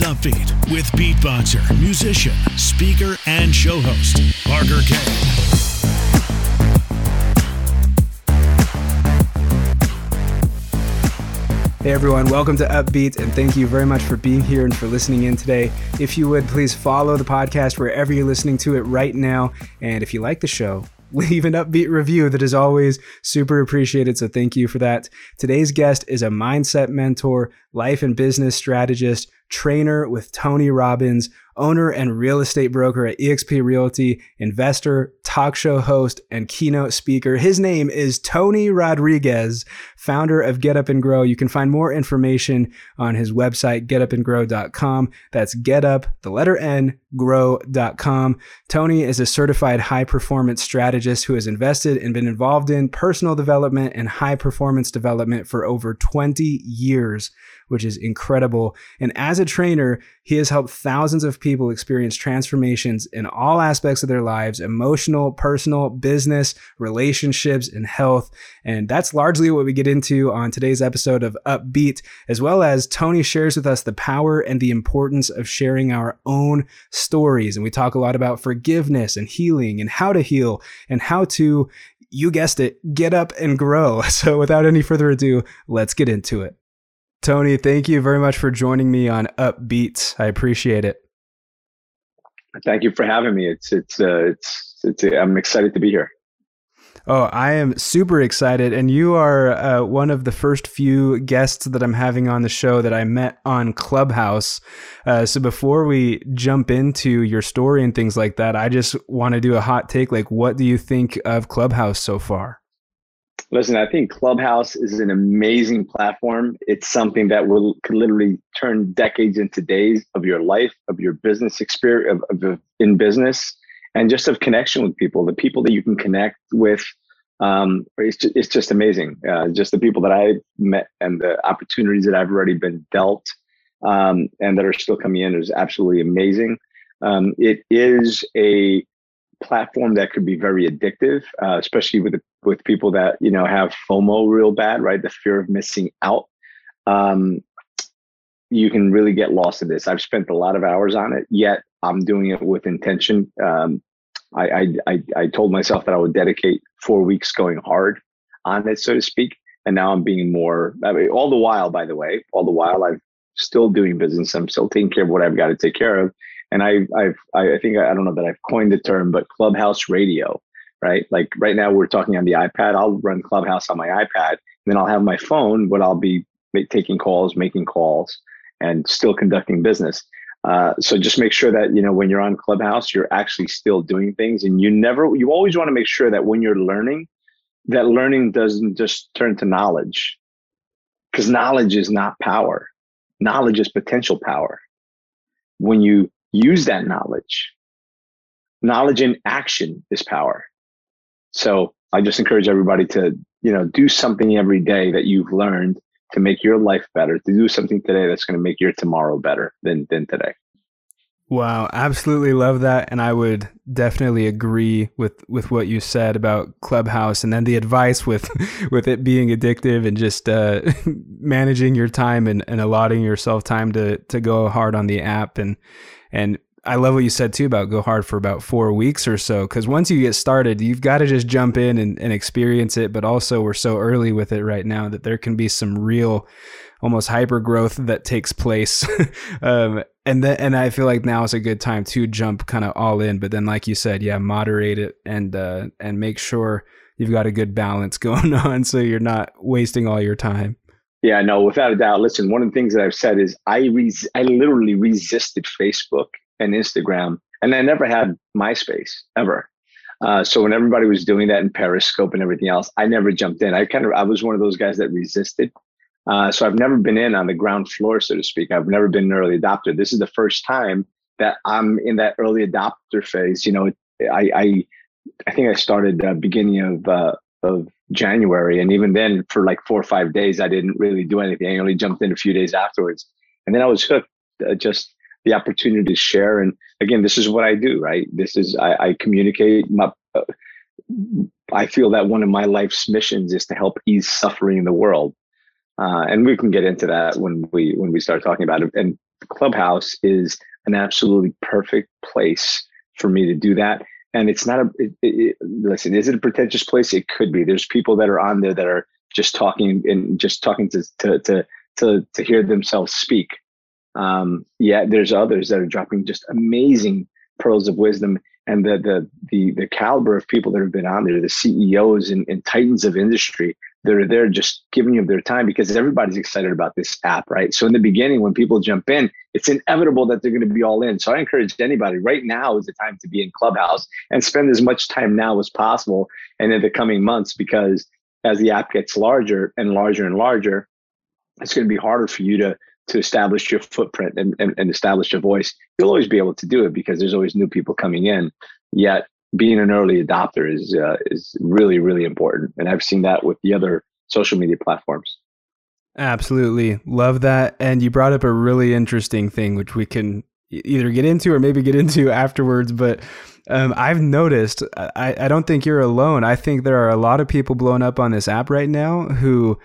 is Upbeat with beatboxer, musician, speaker, and show host, Parker Kane. Hey everyone, welcome to Upbeat, and thank you very much for being here and for listening in today. If you would please follow the podcast wherever you're listening to it right now. And if you like the show, leave an upbeat review that is always super appreciated. So thank you for that. Today's guest is a mindset mentor, life and business strategist, trainer with Tony Robbins, owner and real estate broker at eXp Realty, investor, talk show host, and keynote speaker. His name is Tony Rodrigues, founder of Get Up and Grow. You can find more information on his website, getupandgrow.com. That's getup, the letter N, grow.com. Tony is a certified high performance strategist who has invested and been involved in personal development and high performance development for over 20 years which is incredible. And as a trainer, he has helped thousands of people experience transformations in all aspects of their lives emotional, personal, business, relationships, and health. And that's largely what we get into on today's episode of Upbeat, as well as Tony shares with us the power and the importance of sharing our own stories. And we talk a lot about forgiveness and healing and how to heal and how to you guessed it, get up and grow. So, without any further ado, let's get into it. Tony, thank you very much for joining me on Upbeat. I appreciate it. Thank you for having me. It's it's uh, it's it's. I'm excited to be here. Oh, I am super excited. And you are uh, one of the first few guests that I'm having on the show that I met on Clubhouse. Uh, so before we jump into your story and things like that, I just want to do a hot take. Like, what do you think of Clubhouse so far? Listen, I think Clubhouse is an amazing platform. It's something that will could literally turn decades into days of your life, of your business experience, of, of in business, and just of connection with people. The people that you can connect with, um, it's just, it's just amazing. Uh, just the people that I've met and the opportunities that I've already been dealt, um, and that are still coming in is absolutely amazing. Um, it is a platform that could be very addictive, uh, especially with with people that you know have FOMO real bad, right? The fear of missing out. Um, you can really get lost in this. I've spent a lot of hours on it, yet I'm doing it with intention. Um, I, I, I I told myself that I would dedicate four weeks going hard on it, so to speak, and now I'm being more. I mean, all the while, by the way, all the while I'm still doing business. I'm still taking care of what I've got to take care of, and I, I've, I think I don't know that I've coined the term, but Clubhouse Radio, right? Like right now we're talking on the iPad. I'll run Clubhouse on my iPad, and then I'll have my phone, but I'll be taking calls, making calls, and still conducting business. Uh, so just make sure that you know when you're on Clubhouse, you're actually still doing things, and you never, you always want to make sure that when you're learning, that learning doesn't just turn to knowledge, because knowledge is not power. Knowledge is potential power. When you use that knowledge. Knowledge in action is power. So I just encourage everybody to, you know, do something every day that you've learned to make your life better, to do something today that's going to make your tomorrow better than, than today. Wow, absolutely love that, and I would definitely agree with with what you said about Clubhouse, and then the advice with with it being addictive and just uh, managing your time and, and allotting yourself time to to go hard on the app and and I love what you said too about go hard for about four weeks or so. Cause once you get started, you've got to just jump in and, and experience it. But also, we're so early with it right now that there can be some real, almost hyper growth that takes place. um, and then, and I feel like now is a good time to jump kind of all in. But then, like you said, yeah, moderate it and, uh, and make sure you've got a good balance going on so you're not wasting all your time. Yeah, no, without a doubt. Listen, one of the things that I've said is I res- I literally resisted Facebook and Instagram, and I never had MySpace ever. Uh, so when everybody was doing that in Periscope and everything else, I never jumped in. I kind of I was one of those guys that resisted. Uh, so I've never been in on the ground floor, so to speak. I've never been an early adopter. This is the first time that I'm in that early adopter phase. You know, I I, I think I started uh, beginning of uh, of January. And even then, for like four or five days, I didn't really do anything. I only jumped in a few days afterwards. And then I was hooked, uh, just the opportunity to share. And again, this is what I do, right? This is, I, I communicate. My, uh, I feel that one of my life's missions is to help ease suffering in the world. Uh, and we can get into that when we when we start talking about it. And Clubhouse is an absolutely perfect place for me to do that. And it's not a it, it, listen. Is it a pretentious place? It could be. There's people that are on there that are just talking and just talking to to to to, to hear themselves speak. Um, yeah, there's others that are dropping just amazing pearls of wisdom and the the the the caliber of people that have been on there, the CEOs and, and titans of industry that are there just giving you their time because everybody's excited about this app, right? So in the beginning, when people jump in, it's inevitable that they're going to be all in. So I encourage anybody right now is the time to be in Clubhouse and spend as much time now as possible and in the coming months because as the app gets larger and larger and larger, it's going to be harder for you to to establish your footprint and, and, and establish your voice. You'll always be able to do it because there's always new people coming in. Yet being an early adopter is uh, is really really important, and I've seen that with the other social media platforms. Absolutely love that, and you brought up a really interesting thing, which we can either get into or maybe get into afterwards. But um, I've noticed, I, I don't think you're alone. I think there are a lot of people blowing up on this app right now who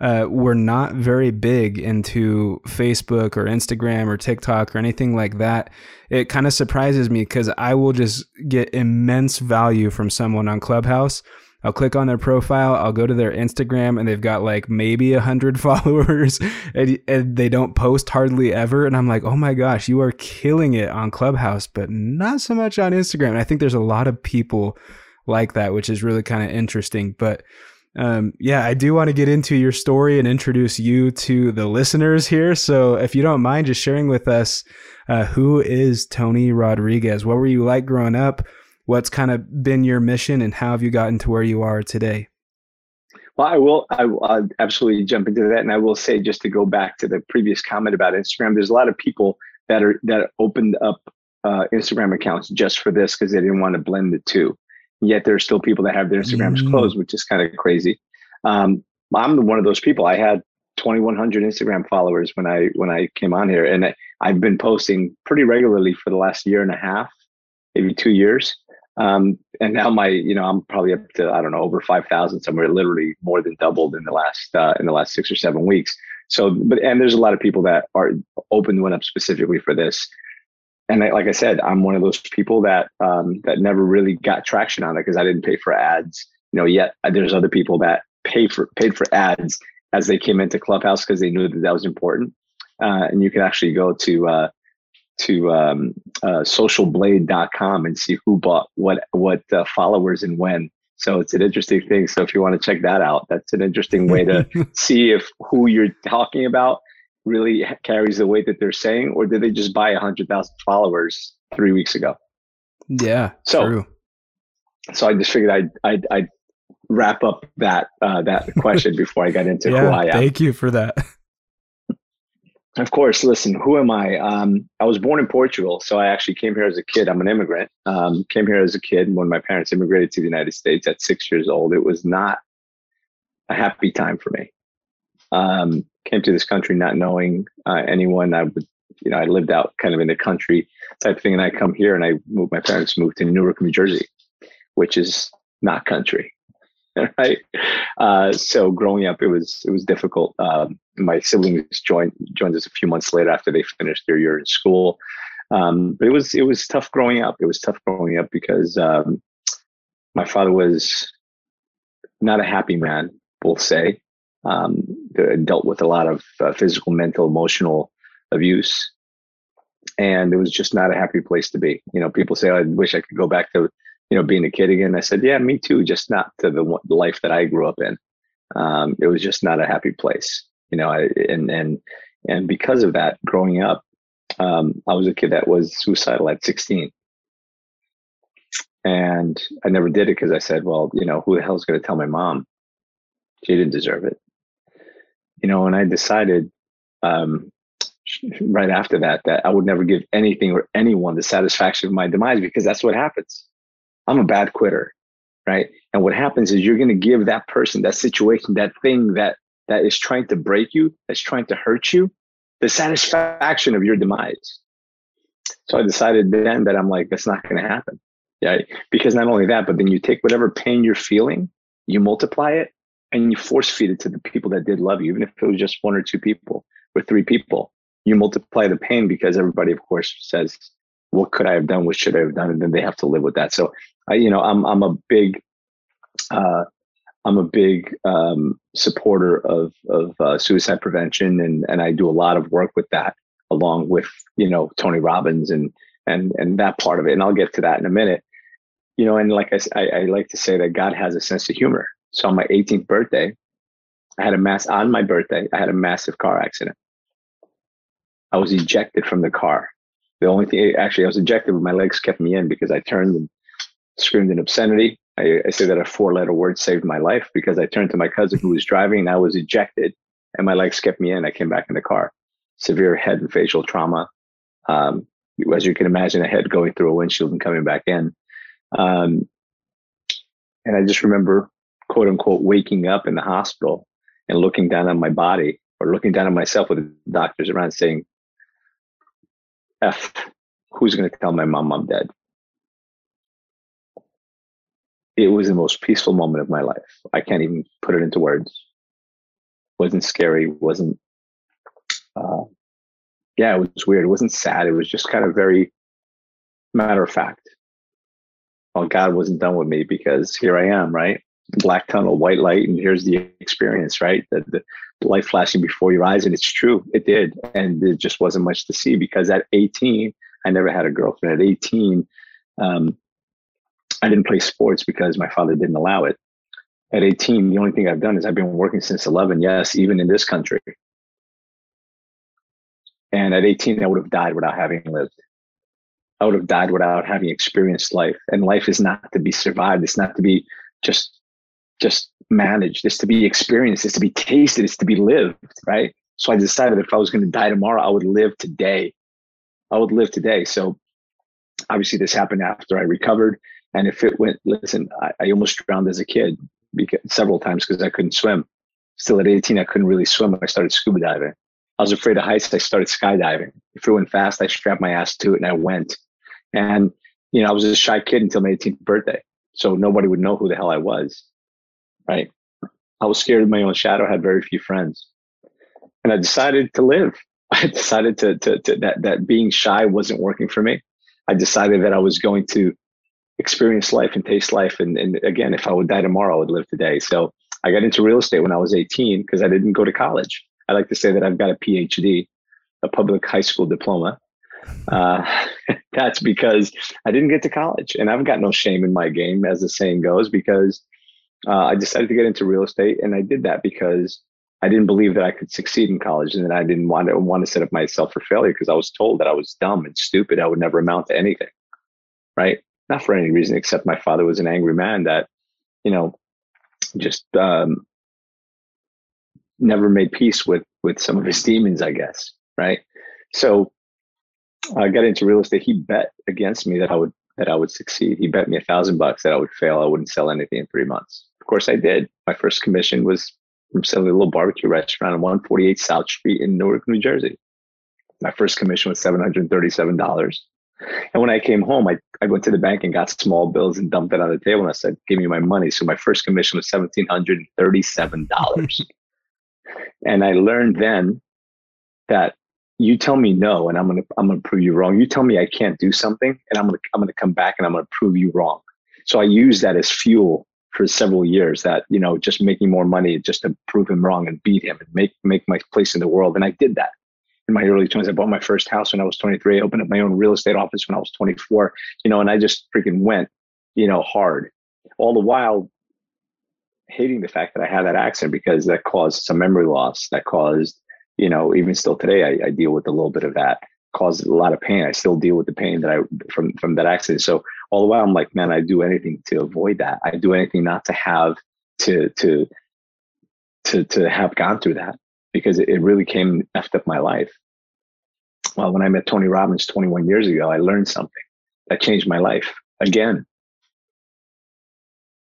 uh, were not very big into Facebook or Instagram or TikTok or anything like that. It kind of surprises me because I will just get immense value from someone on Clubhouse. I'll click on their profile, I'll go to their Instagram, and they've got like maybe a hundred followers, and, and, they don't post hardly ever. And I'm like, oh my gosh, you are killing it on Clubhouse, but not so much on Instagram. And I think there's a lot of people like that, which is really kind of interesting. But um, yeah, I do want to get into your story and introduce you to the listeners here. So if you don't mind just sharing with us, uh, who is Tony Rodrigues? What were you like growing up? What's kind of been your mission and how have you gotten to where you are today? Well, I will. I will absolutely jump into that, and I will say just to go back to the previous comment about Instagram. There's a lot of people that are that opened up uh, Instagram accounts just for this because they didn't want to blend the two yet there's still people that have their Instagrams mm. closed, which is kind of crazy. Um, I'm one of those people. I had 2,100 Instagram followers when I when I came on here, and I, I've been posting pretty regularly for the last year and a half, maybe two years. Um, and now my, you know, I'm probably up to I don't know over 5,000 somewhere, literally more than doubled in the last uh, in the last six or seven weeks. So, but and there's a lot of people that are open one up specifically for this and I, like I said, I'm one of those people that um, that never really got traction on it because I didn't pay for ads. You know, yet there's other people that pay for paid for ads as they came into Clubhouse because they knew that that was important. Uh, and you can actually go to uh, to um, uh, socialblade.com and see who bought what what uh, followers and when. So it's an interesting thing. So if you want to check that out, that's an interesting way to see if who you're talking about really carries the weight that they're saying, or did they just buy a hundred thousand followers three weeks ago? Yeah, so, true. So I just figured I'd I'd, I'd wrap up that uh, that question before I got into yeah, who I am. Thank you for that. Of course, listen, who am I? Um, I was born in Portugal, so I actually came here as a kid. I'm an immigrant. Um, came here as a kid when my parents immigrated to the United States at six years old. It was not a happy time for me. Um, came to this country not knowing uh, anyone. I would, you know, I lived out kind of in the country type thing, and I come here and I moved. My parents moved to Newark, New Jersey, which is not country, right? Uh, so growing up, it was it was difficult. Um, my siblings joined joined us a few months later after they finished their year in school. Um, but it was it was tough growing up. It was tough growing up because um, my father was not a happy man. We'll say um, dealt with a lot of uh, physical, mental, emotional abuse, and it was just not a happy place to be. You know, people say, "I wish I could go back to you know being a kid again." I said, "Yeah, me too, just not to the, the life that I grew up in. Um, it was just not a happy place." You know, I, and and and because of that, growing up, um, I was a kid that was suicidal at 16. And I never did it because I said, well, you know, who the hell's going to tell my mom? She didn't deserve it you know, and I decided um, right after that that I would never give anything or anyone the satisfaction of my demise because that's what happens. I'm a bad quitter, right? And what happens is you're going to give that person, that situation, that thing that that is trying to break you, that's trying to hurt you, the satisfaction of your demise. So I decided then that I'm like, that's not going to happen. Yeah. Because not only that, but then you take whatever pain you're feeling, you multiply it, and you force feed it to the people that did love you, even if it was just one or two people or three people. you multiply the pain because everybody, of course, says, "What could I have done? What should I have done?" And then they have to live with that. So, I, you know, I'm I'm a big, uh, I'm a big um, supporter of of uh, suicide prevention, and and I do a lot of work with that, along with you know Tony Robbins and and and that part of it. And I'll get to that in a minute. You know, and like I, I, I like to say that God has a sense of humor. So on my 18th birthday, I had a mass on my birthday. I had a massive car accident. I was ejected from the car. The only thing, actually, I was ejected, but my legs kept me in because I turned and screamed an obscenity. I, I say that a four letter word saved my life because I turned to my cousin who was driving and I was ejected and my legs kept me in. I came back in the car. Severe head and facial trauma. Um, as you can imagine, a head going through a windshield and coming back in. Um, and I just remember, quote unquote, waking up in the hospital and looking down on my body or looking down on myself with doctors around saying, F, who's going to tell my mom I'm dead? It was the most peaceful moment of my life. I can't even put it into words. Wasn't scary, wasn't, uh, yeah, it was weird. It wasn't sad. It was just kind of very matter of fact. Well, God wasn't done with me because here I am, right? Black tunnel, white light, and here's the experience, right? The, the, light flashing before your eyes. And it's true, it did. And it just wasn't much to see because at 18, I never had a girlfriend. At 18, um, I didn't play sports because my father didn't allow it. At 18, the only thing I've done is I've been working since 11, yes, even in this country. And at 18, I would have died without having lived. I would have died without having experienced life. And life is not to be survived. It's not to be just just managed. It's to be experienced. It's to be tasted. It's to be lived, right? So I decided if I was going to die tomorrow, I would live today. I would live today. So obviously this happened after I recovered. And if it went, listen, I, I almost drowned as a kid because, several times because I couldn't swim. Still at 18, I couldn't really swim. I started scuba diving. I was afraid of heights. I started skydiving. If it went fast, I strapped my ass to it and I went. And, you know, I was a shy kid until my 18th birthday. So nobody would know who the hell I was right? I was scared of my own shadow, I had very few friends. And I decided to live. I decided to, to, to that, that being shy wasn't working for me. I decided that I was going to experience life and taste life. And, and again, if I would die tomorrow, I would live today. So I got into real estate when I was 18 because I didn't go to college. I like to say that I've got a PhD, a public high school diploma. Uh, that's because I didn't get to college and I've got no shame in my game, as the saying goes, because uh, I decided to get into real estate, and I did that because I didn't believe that I could succeed in college, and that I didn't want to want to set up myself for failure because I was told that I was dumb and stupid. I would never amount to anything, right? Not for any reason except my father was an angry man that, you know, just um, never made peace with with some of his demons, I guess, right? So I got into real estate. He bet against me that I would that I would succeed. He bet me a thousand bucks that I would fail. I wouldn't sell anything in three months. Of course, I did. My first commission was from selling a little barbecue restaurant on 148 South Street in Newark, New Jersey. My first commission was $737. And when I came home, I, I went to the bank and got small bills and dumped it on the table. And I said, Give me my money. So my first commission was $1,737. and I learned then that you tell me no and i'm gonna i'm gonna prove you wrong. You tell me i can't do something and i'm gonna i'm gonna come back and i'm gonna prove you wrong. So i use that as fuel for several years that you know just making more money just to prove him wrong and beat him and make make my place in the world. And i did that in my early 20s i bought my first house when i was 23 i opened up my own real estate office when i was 24 you know and i just freaking went you know hard all the while hating the fact that i had that accident because that caused some memory loss that caused you know, even still today, I, I deal with a little bit of that. Caused a lot of pain. I still deal with the pain that I from from that accident. So all the while, I'm like, man, I do anything to avoid that. I do anything not to have to to to to have gone through that because it, it really came effed up my life. Well, when I met Tony Robbins 21 years ago, I learned something that changed my life again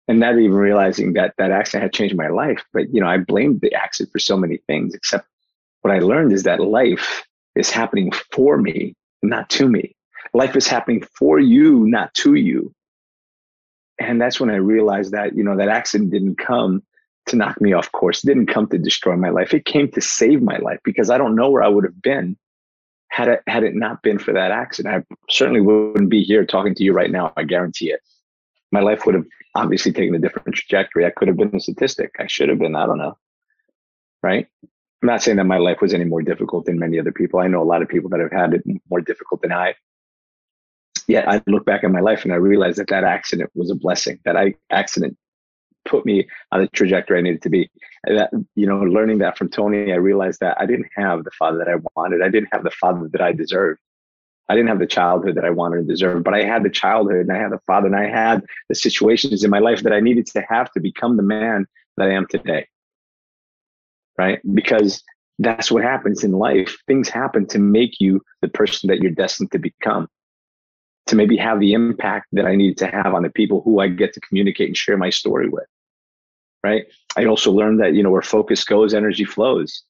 and not even realizing that that accident had changed my life. But you know, I blamed the accident for so many things, except what I learned is that life is happening for me, not to me. Life is happening for you, not to you. And that's when I realized that, you know, that accident didn't come to knock me off course. It didn't come to destroy my life. It came to save my life because I don't know where I would have been had it had it not been for that accident, I certainly wouldn't be here talking to you right now. I guarantee it. My life would have obviously taken a different trajectory. I could have been a statistic. I should have been. I don't know. Right. I'm not saying that my life was any more difficult than many other people. I know a lot of people that have had it more difficult than I. Yet I look back at my life and I realize that that accident was a blessing. That I accident put me on the trajectory I needed to be. that you know, learning that from Tony, I realized that I didn't have the father that I wanted. I didn't have the father that I deserved. I didn't have the childhood that I wanted and deserved, but I had the childhood and I had the father and I had the situations in my life that I needed to have to become the man that I am today. Right? Because that's what happens in life. Things happen to make you the person that you're destined to become to maybe have the impact that I need to have on the people who I get to communicate and share my story with. Right. I also learned that, you know, where focus goes, energy flows.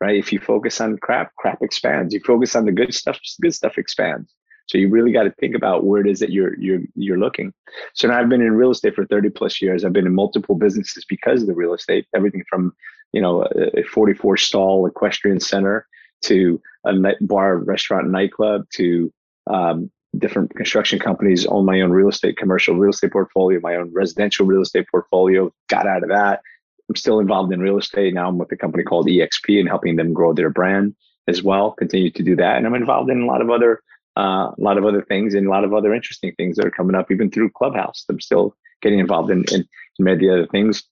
Right. If you focus on crap, crap expands. You focus on the good stuff, good stuff expands. So you really got to think about where it is that you're you're you're looking. So now I've been in real estate for 30 plus years. I've been in multiple businesses because of the real estate. Everything from you know a 44 stall equestrian center to a bar, restaurant, nightclub to um, different construction companies, own my own real estate, commercial real estate portfolio, my own residential real estate portfolio, got out of that. I'm still involved in real estate. Now I'm with a company called EXP and helping them grow their brand as well, continue to do that. And I'm involved in a lot of other, uh, a lot of other things and a lot of other interesting things that are coming up, even through Clubhouse. I'm still getting involved in, in, in many of the other things.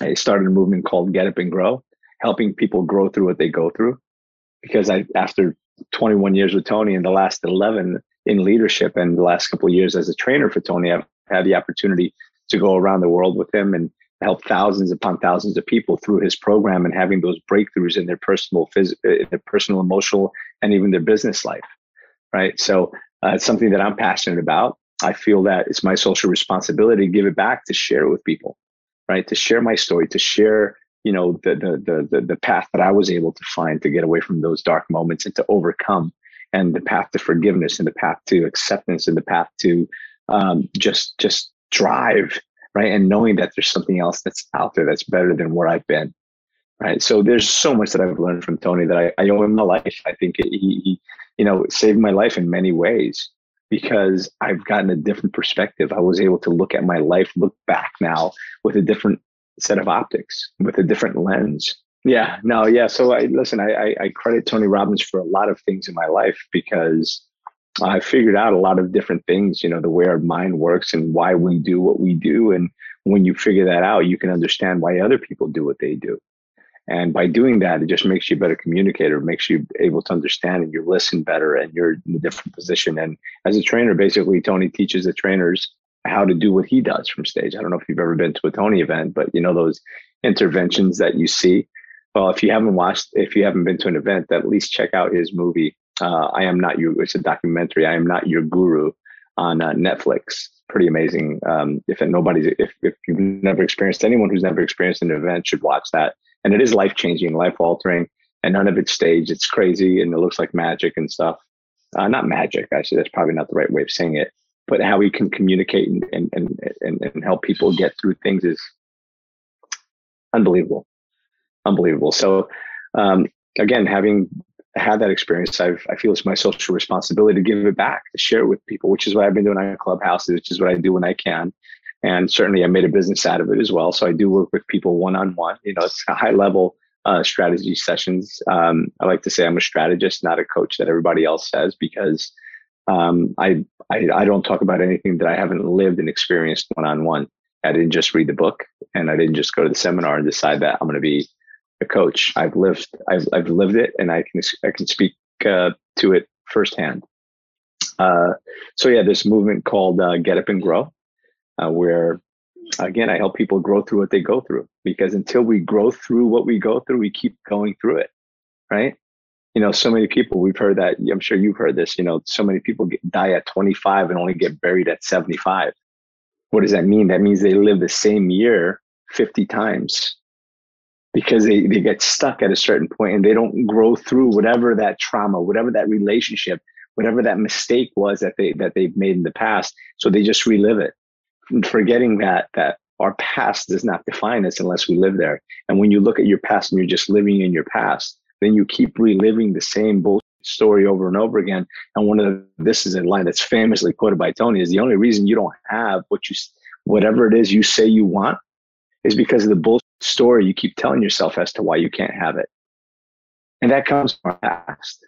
I started a movement called Get Up and Grow, helping people grow through what they go through. Because I, after 21 years with Tony and the last 11, in leadership and the last couple of years as a trainer for Tony, I've had the opportunity to go around the world with him and help thousands upon thousands of people through his program and having those breakthroughs in their personal, phys- uh, their personal, emotional, and even their business life. Right. So uh, it's something that I'm passionate about. I feel that it's my social responsibility to give it back to share it with people, right? To share my story, to share, you know, the the the the path that I was able to find to get away from those dark moments and to overcome and the path to forgiveness and the path to acceptance and the path to um, just just drive right and knowing that there's something else that's out there that's better than where i've been right so there's so much that i've learned from tony that i, I owe him my life i think he, he you know saved my life in many ways because i've gotten a different perspective i was able to look at my life look back now with a different set of optics with a different lens yeah, no, yeah. So I listen. I, I credit Tony Robbins for a lot of things in my life because I figured out a lot of different things. You know, the way our mind works and why we do what we do. And when you figure that out, you can understand why other people do what they do. And by doing that, it just makes you a better communicator, makes you able to understand and you listen better and you're in a different position. And as a trainer, basically, Tony teaches the trainers how to do what he does from stage. I don't know if you've ever been to a Tony event, but you know those interventions that you see well, if you haven't watched, if you haven't been to an event, at least check out his movie. Uh, I am not you. It's a documentary. I am not your guru on uh, Netflix. Pretty amazing. Um, if nobody's, if if you've never experienced, anyone who's never experienced an event should watch that. And it is life changing, life altering, and none of it's staged. It's crazy, and it looks like magic and stuff. Uh, not magic, actually. That's probably not the right way of saying it. But how we can communicate and and and, and help people get through things is unbelievable unbelievable. So um, again, having had that experience, I've, I feel it's my social responsibility to give it back, to share it with people, which is what I've been doing on clubhouses, which is what I do when I can. And certainly I made a business out of it as well. So I do work with people one-on-one, you know, it's high level uh, strategy sessions. Um, I like to say I'm a strategist, not a coach that everybody else says, because um, I, I, I don't talk about anything that I haven't lived and experienced one-on-one. I didn't just read the book and I didn't just go to the seminar and decide that I'm going to be a coach. I've lived I've I've lived it, and I can I can speak uh, to it firsthand. Uh, so yeah, this movement called uh, Get Up and Grow, uh, where again I help people grow through what they go through. Because until we grow through what we go through, we keep going through it, right? You know, so many people we've heard that. I'm sure you've heard this. You know, so many people get, die at 25 and only get buried at 75. What does that mean? That means they live the same year 50 times because they, they get stuck at a certain point and they don't grow through whatever that trauma, whatever that relationship, whatever that mistake was that they that they've made in the past. So they just relive it, forgetting that that our past does not define us unless we live there. And when you look at your past and you're just living in your past, then you keep reliving the same bullshit story over and over again. And one of the, this is a line that's famously quoted by Tony is the only reason you don't have what you, whatever it is you say you want is because of the bullshit story you keep telling yourself as to why you can't have it. And that comes from our past.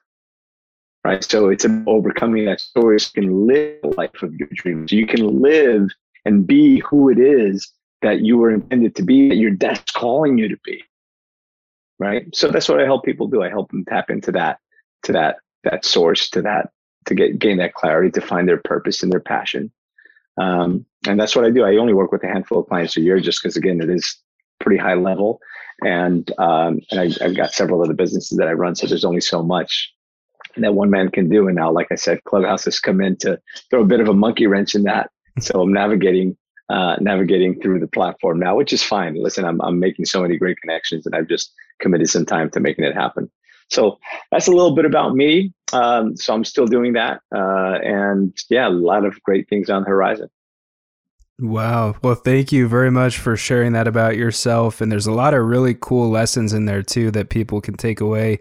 Right. So it's overcoming that story you can live the life of your dreams. You can live and be who it is that you were intended to be, that your dad's calling you to be. Right. So that's what I help people do. I help them tap into that, to that, that source, to that, to get gain that clarity, to find their purpose and their passion. Um, and that's what I do. I only work with a handful of clients a year just because again, it is pretty high level. And um, and I, I've got several other businesses that I run, so there's only so much that one man can do. And now, like I said, Clubhouse has come in to throw a bit of a monkey wrench in that. So I'm navigating uh, navigating through the platform now, which is fine. Listen, I'm I'm making so many great connections, and I've just committed some time to making it happen. So that's a little bit about me. Um, so I'm still doing that, uh, and yeah, a lot of great things on the horizon. Wow. Well, thank you very much for sharing that about yourself. And there's a lot of really cool lessons in there too that people can take away.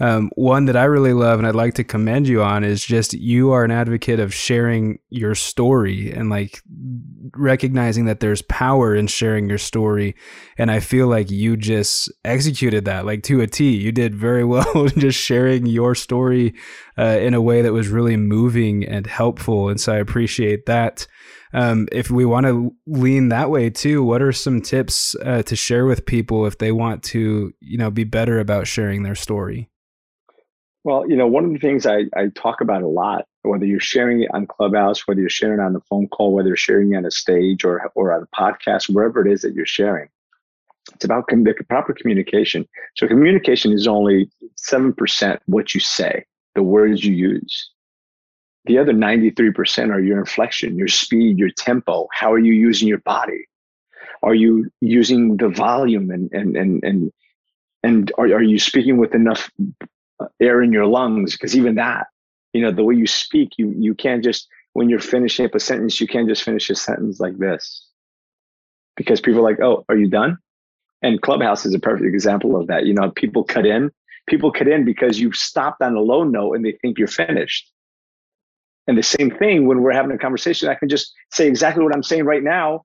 Um, one that I really love and I'd like to commend you on is just you are an advocate of sharing your story and like recognizing that there's power in sharing your story. And I feel like you just executed that like to a T. You did very well just sharing your story uh, in a way that was really moving and helpful. And so I appreciate that um, if we want to lean that way too, what are some tips uh, to share with people if they want to, you know, be better about sharing their story? Well, you know, one of the things I, I talk about a lot, whether you're sharing it on Clubhouse, whether you're sharing it on the phone call, whether you're sharing it on a stage or, or on a podcast, wherever it is that you're sharing, it's about the proper communication. So communication is only 7% what you say, the words you use. The other 93% are your inflection, your speed, your tempo. How are you using your body? Are you using the volume and, and, and, and, and are, are you speaking with enough uh, air in your lungs? Because even that, you know, the way you speak, you, you can't just, when you're finishing up a sentence, you can't just finish a sentence like this. Because people are like, oh, are you done? And Clubhouse is a perfect example of that. You know, people cut in, people cut in because you've stopped on a low note and they think you're finished. And the same thing when we're having a conversation, I can just say exactly what I'm saying right now.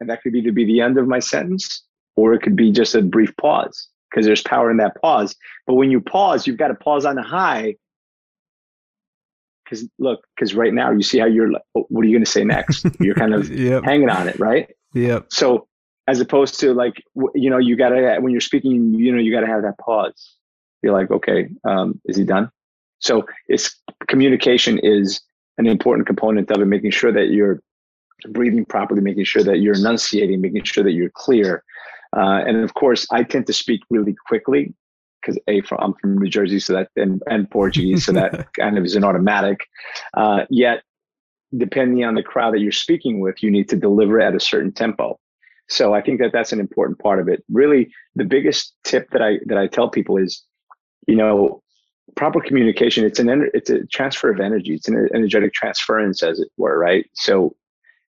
And that could either be the end of my sentence or it could be just a brief pause because there's power in that pause. But when you pause, you've got to pause on the high. Because look, because right now you see how you're like, oh, what are you going to say next? You're kind of yep. hanging on it, right? Yep. So as opposed to like, you know, you got to, when you're speaking, you know, you got to have that pause. You're like, okay, um, is he done? So it's communication is an important component of it, making sure that you're breathing properly, making sure that you're enunciating, making sure that you're clear. Uh, and of course, I tend to speak really quickly because a from, I'm from New Jersey, so that and, and Portuguese, so that kind of is an automatic. Uh, yet, depending on the crowd that you're speaking with, you need to deliver at a certain tempo. So I think that that's an important part of it. Really, the biggest tip that I that I tell people is, you know, proper communication it's an it's a transfer of energy it's an energetic transference as it were right? So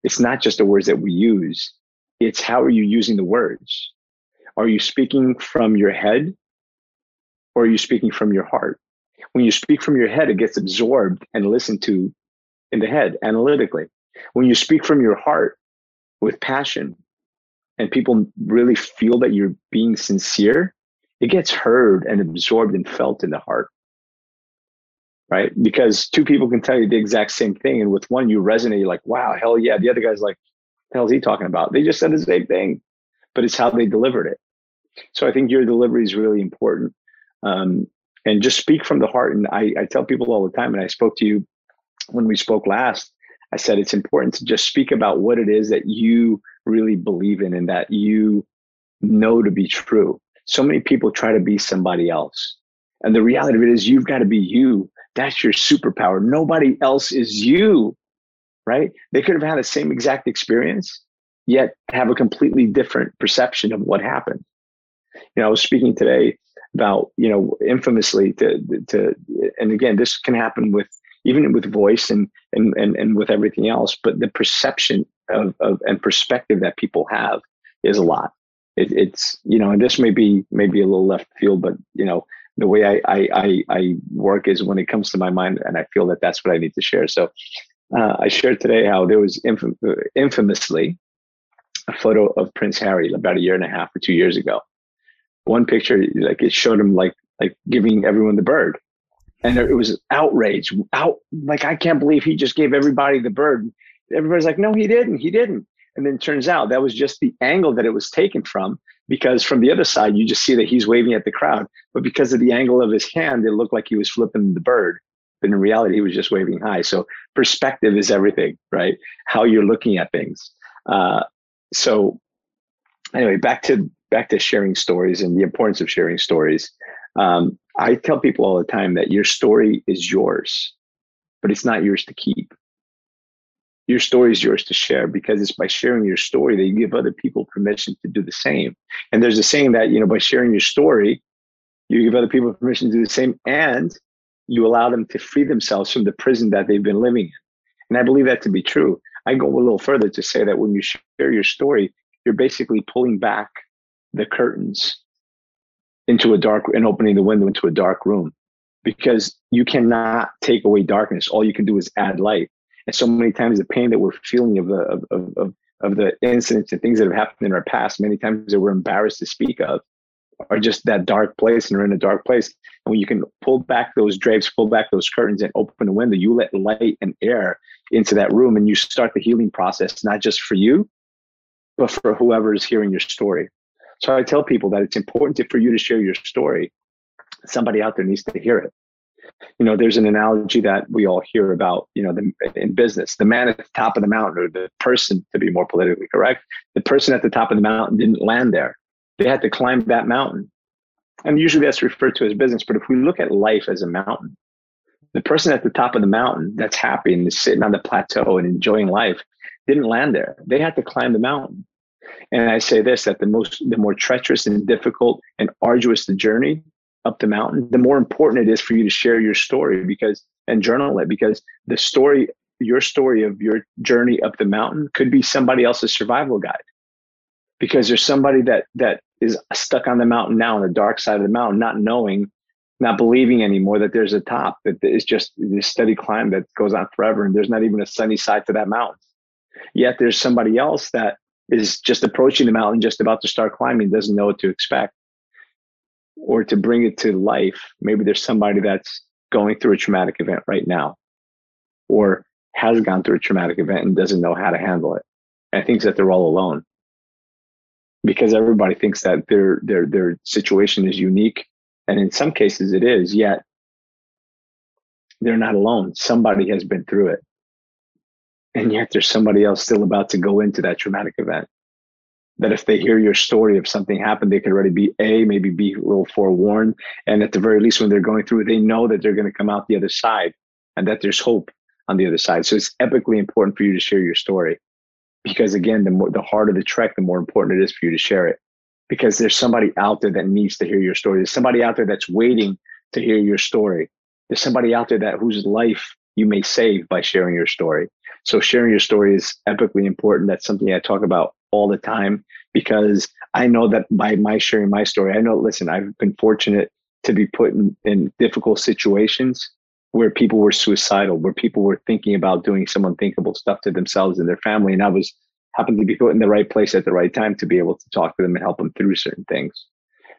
it's not just the words that we use it's how are you using the words? Are you speaking from your head or are you speaking from your heart? When you speak from your head it gets absorbed and listened to in the head analytically. When you speak from your heart with passion and people really feel that you're being sincere it gets heard and absorbed and felt in the heart right? Because two people can tell you the exact same thing, and with one you resonate, you're like, wow, hell yeah. The other guy's like, the hell's he talking about? They just said the same thing, but it's how they delivered it. So I think your delivery is really important. Um, and just speak from the heart. And I, I tell people all the time, and I spoke to you when we spoke last, I said it's important to just speak about what it is that you really believe in and that you know to be true. So many people try to be somebody else. And the reality of it is you've got to be you that's your superpower. Nobody else is you, right? They could have had the same exact experience, yet have a completely different perception of what happened. You know, I was speaking today about, you know, infamously to, to, and again, this can happen with, even with voice and, and, and, and with everything else, but the perception of, of, and perspective that people have is a lot. It, it's, you know, and this may be, maybe a little left field, but, you know, the way I, I, I, I, work is when it comes to my mind and I feel that that's what I need to share. So uh, I shared today how there was infam- infamously a photo of Prince Harry about a year and a half or two years ago. One picture, like it showed him like like giving everyone the bird, and it was outrage. Out like I can't believe he just gave everybody the bird. Everybody's like, no, he didn't. He didn't. And then turns out that was just the angle that it was taken from because from the other side, you just see that he's waving at the crowd. But because of the angle of his hand, it looked like he was flipping the bird. But in reality, he was just waving high. So perspective is everything, right? How you're looking at things. Uh, so anyway, back to back to sharing stories and the importance of sharing stories. Um, I tell people all the time that your story is yours, but it's not yours to keep your story is yours to share because it's by sharing your story that you give other people permission to do the same. And there's a saying that, you know, by sharing your story, you give other people permission to do the same and you allow them to free themselves from the prison that they've been living in. And I believe that to be true. I go a little further to say that when you share your story, you're basically pulling back the curtains into a dark and opening the window into a dark room because you cannot take away darkness. All you can do is add light. And so many times the pain that we're feeling of the of, of, of the incidents and things that have happened in our past, many times that we're embarrassed to speak of, are just that dark place and we're in a dark place. And when you can pull back those drapes, pull back those curtains and open the window, you let light and air into that room and you start the healing process, not just for you, but for whoever is hearing your story. So I tell people that it's important to, for you to share your story. Somebody out there needs to hear it you know, there's an analogy that we all hear about, you know, the, in business, the man at the top of the mountain or the person, to be more politically correct, the person at the top of the mountain didn't land there. They had to climb that mountain. And usually that's referred to as business. But if we look at life as a mountain, the person at the top of the mountain that's happy and is sitting on the plateau and enjoying life didn't land there. They had to climb the mountain. And I say this that the most the more treacherous and difficult and arduous the journey, up the mountain, the more important it is for you to share your story because and journal it because the story, your story of your journey up the mountain could be somebody else's survival guide. Because there's somebody that that is stuck on the mountain now on the dark side of the mountain, not knowing, not believing anymore that there's a top, that it's just this steady climb that goes on forever and there's not even a sunny side to that mountain. Yet there's somebody else that is just approaching the mountain, just about to start climbing, doesn't know what to expect or to bring it to life, maybe there's somebody that's going through a traumatic event right now or has gone through a traumatic event and doesn't know how to handle it and thinks that they're all alone. Because everybody thinks that their their their situation is unique and in some cases it is yet they're not alone. Somebody has been through it. And yet there's somebody else still about to go into that traumatic event that if they hear your story of something happened, they could already be a maybe be a little forewarned, and at the very least, when they're going through they know that they're going to come out the other side, and that there's hope on the other side. So it's epically important for you to share your story, because again, the more the harder the trek, the more important it is for you to share it, because there's somebody out there that needs to hear your story. There's somebody out there that's waiting to hear your story. There's somebody out there that whose life you may save by sharing your story. So sharing your story is epically important. That's something I talk about all the time because I know that by my sharing my story, I know, listen, I've been fortunate to be put in, in difficult situations where people were suicidal, where people were thinking about doing some unthinkable stuff to themselves and their family. And I was happened to be put in the right place at the right time to be able to talk to them and help them through certain things.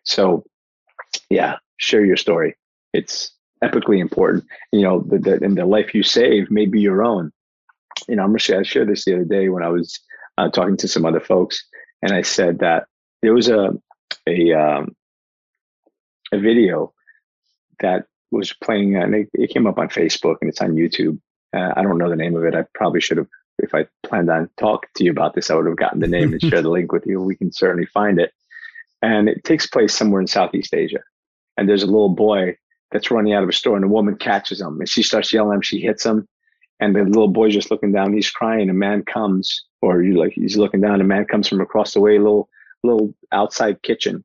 So yeah, share your story. It's epically important. You know, the, the, and the life you save may be your own. You know, I'm gonna share, I shared this the other day when I was uh, talking to some other folks, and I said that there was a a um, a video that was playing, and it, it, came up on Facebook and it's on YouTube. Uh, I don't know the name of it. I probably should have, if I planned on talking to you about this, I would have gotten the name and shared the link with you. We can certainly find it. And it takes place somewhere in Southeast Asia. And there's a little boy that's running out of a store, and a woman catches him, and she starts yelling at him. She hits him, and the little boy's just looking down. He's crying. A man comes, or you like he's looking down. A man comes from across the way, little little outside kitchen.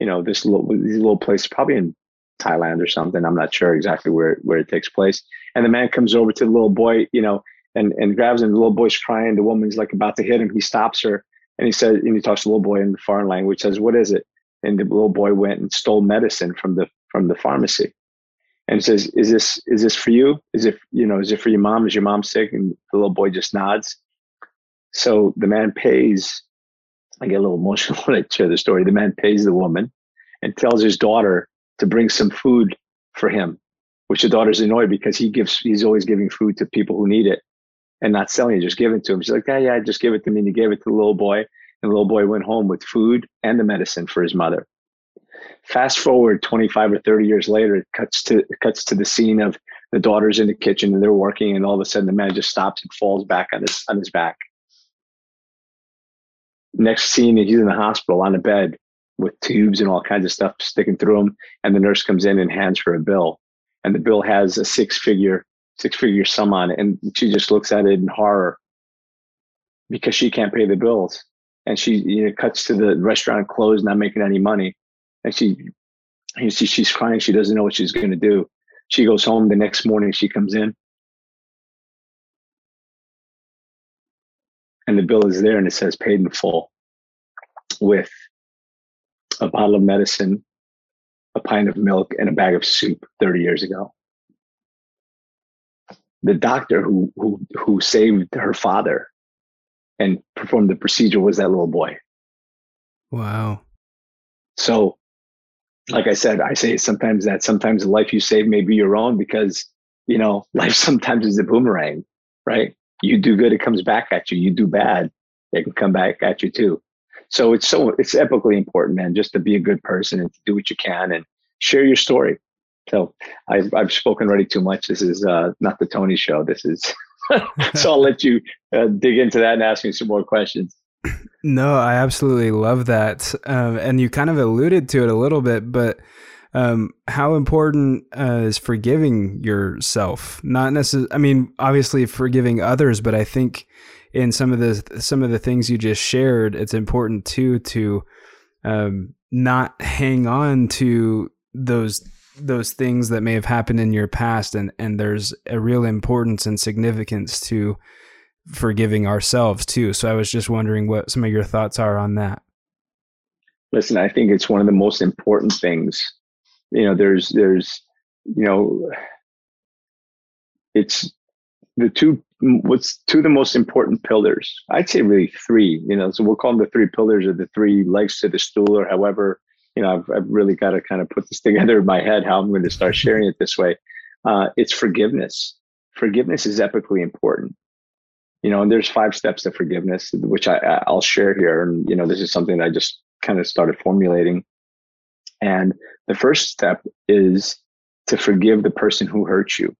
You know, this little these little place, probably in Thailand or something. I'm not sure exactly where where it takes place. And the man comes over to the little boy, you know, and and grabs him. The little boy's crying. The woman's like about to hit him. He stops her, and he says, and he talks to the little boy in the foreign language. Says, "What is it?" And the little boy went and stole medicine from the from the pharmacy and says, "Is this is this for you? Is it you know is it for your mom? Is your mom sick?" And the little boy just nods. So the man pays. I get a little emotional when I share the story. The man pays the woman and tells his daughter to bring some food for him, which the daughter's annoyed because he gives he's always giving food to people who need it and not selling it, just giving it to him. She's like, yeah, yeah, just give it to me. And he gave it to the little boy, and the little boy went home with food and the medicine for his mother. Fast forward 25 or 30 years later, it cuts to cuts to the scene of the daughter's in the kitchen and they're working, and all of a sudden the man just stops and falls back on his on his back. Next scene, he's in the hospital on a bed with tubes and all kinds of stuff sticking through him, and the nurse comes in and hands her a bill, and the bill has a six figure six figure sum on it, and she just looks at it in horror because she can't pay the bills, and she you know cuts to the restaurant closed, not making any money. And she you see she's crying. She doesn't know what she's going to do. She goes home the next morning she comes in and the bill is there and it says paid in full with a bottle of medicine a pint of milk and a bag of soup 30 years ago. The doctor who who who saved her father and performed the procedure was that little boy. Wow. So like I said, I say sometimes that sometimes the life you save may be your own because, you know, life sometimes is a boomerang, right? You do good, it comes back at you. You do bad, it can come back at you too. So it's so it's epically important, man, just to be a good person and do what you can and share your story. So I've I've spoken already too much. This is uh, not the Tony show. This is so I'll let you uh, dig into that and ask me some more questions. No, I absolutely love that. Um, and you kind of alluded to it a little bit, but um, how important uh, is forgiving yourself? Not necessarily, I mean, obviously forgiving others, but I think in some of the some of the things you just shared, it's important too to um, not hang on to those those things that may have happened in your past, and and there's a real importance and significance to forgiving ourselves too. So I was just wondering what some of your thoughts are on that. Listen, I think it's one of the most important things. You know, there's there's you know it's the two what's two of the most important pillars. I'd say really three, you know, so we'll call them the three pillars or the three legs to the stool or however, you know, I've, I've really got to kind of put this together in my head how I'm going to start sharing it this way. Uh, it's forgiveness. Forgiveness is epically important you know, and there's five steps to forgiveness, which I, I'll share here. And, you know, this is something I just kind of started formulating. And the first step is to forgive the person who hurt you.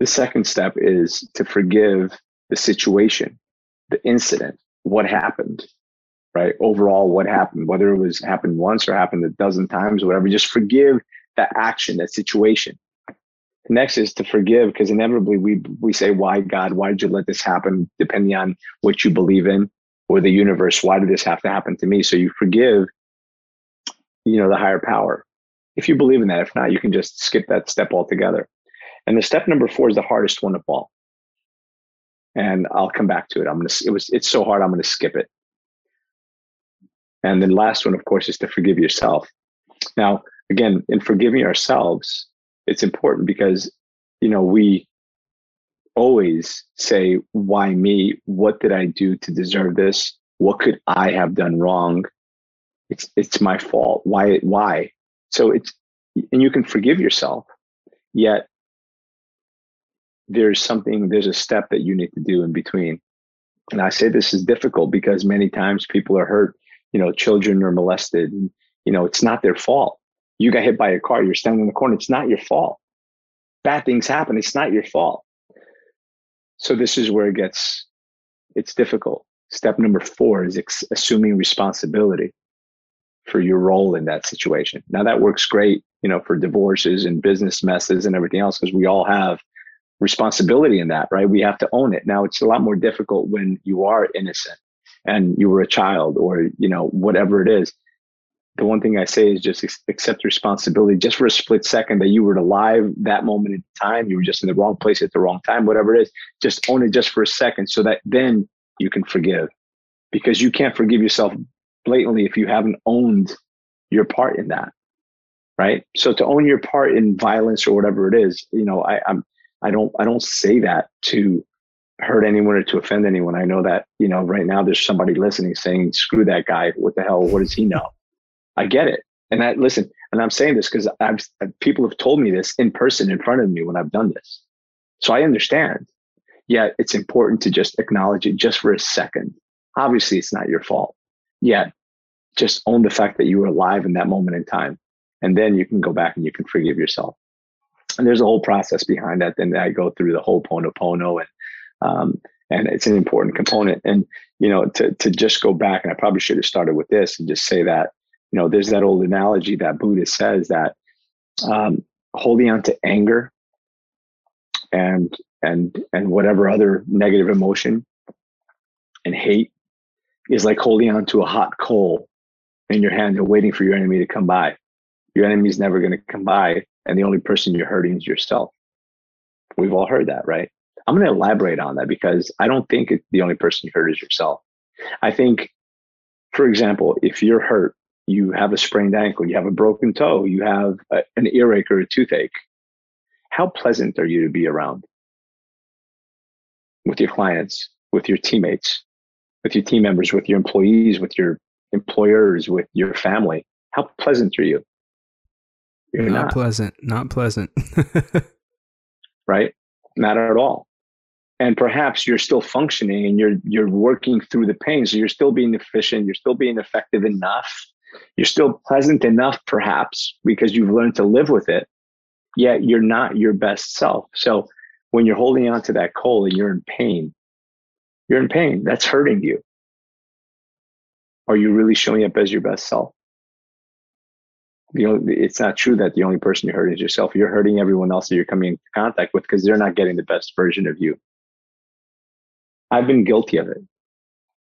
The second step is to forgive the situation, the incident, what happened, right? Overall, what happened, whether it was happened once or happened a dozen times, or whatever, just forgive that action, that situation. Next is to forgive because inevitably we we say, Why God, why did you let this happen? Depending on what you believe in or the universe, why did this have to happen to me? So you forgive, you know, the higher power. If you believe in that, if not, you can just skip that step altogether. And the step number four is the hardest one of all. And I'll come back to it. I'm gonna it was it's so hard, I'm gonna skip it. And the last one, of course, is to forgive yourself. Now, again, in forgiving ourselves, it's important because you know we always say why me what did i do to deserve this what could i have done wrong it's it's my fault why why so it's and you can forgive yourself yet there's something there's a step that you need to do in between and i say this is difficult because many times people are hurt you know children are molested and, you know it's not their fault you got hit by a car, you're standing in the corner, it's not your fault. Bad things happen, it's not your fault. So this is where it gets it's difficult. Step number 4 is ex- assuming responsibility for your role in that situation. Now that works great, you know, for divorces and business messes and everything else because we all have responsibility in that, right? We have to own it. Now it's a lot more difficult when you are innocent and you were a child or, you know, whatever it is the one thing I say is just accept responsibility just for a split second that you were alive that moment in time. You were just in the wrong place at the wrong time, whatever it is. Just own it just for a second so that then you can forgive because you can't forgive yourself blatantly if you haven't owned your part in that. Right. So to own your part in violence or whatever it is, you know, I, I'm I don't I don't say that to hurt anyone or to offend anyone. I know that, you know, right now there's somebody listening saying, screw that guy. What the hell? What does he know? I get it. And I listen, and I'm saying this because I've people have told me this in person in front of me when I've done this. So I understand. Yet it's important to just acknowledge it just for a second. Obviously, it's not your fault. Yet just own the fact that you were alive in that moment in time. And then you can go back and you can forgive yourself. And there's a whole process behind that. Then I go through the Ho'oponopono and um, and it's an important component. And you know, to to just go back, and I probably should have started with this and just say that you know, there's that old analogy that Buddha says that um, holding on to anger and and and whatever other negative emotion and hate is like holding on to a hot coal in your hand and waiting for your enemy to come by. Your enemy is never going to come by, and the only person you're hurting is yourself. We've all heard that, right? I'm going to elaborate on that because I don't think the only person you hurt is yourself. I think, for example, if you're hurt, you have a sprained ankle, you have a broken toe, you have a, an earache or a toothache. How pleasant are you to be around with your clients, with your teammates, with your team members, with your employees, with your employers, with your family? How pleasant are you? You're not, not. pleasant. Not pleasant. right? Not at all and perhaps you're still functioning and you're you're working through the pain so you're still being efficient you're still being effective enough you're still pleasant enough perhaps because you've learned to live with it yet you're not your best self so when you're holding on to that coal and you're in pain you're in pain that's hurting you are you really showing up as your best self the only, it's not true that the only person you're hurting is yourself. You're hurting everyone else that you're coming into contact with because they're not getting the best version of you. I've been guilty of it.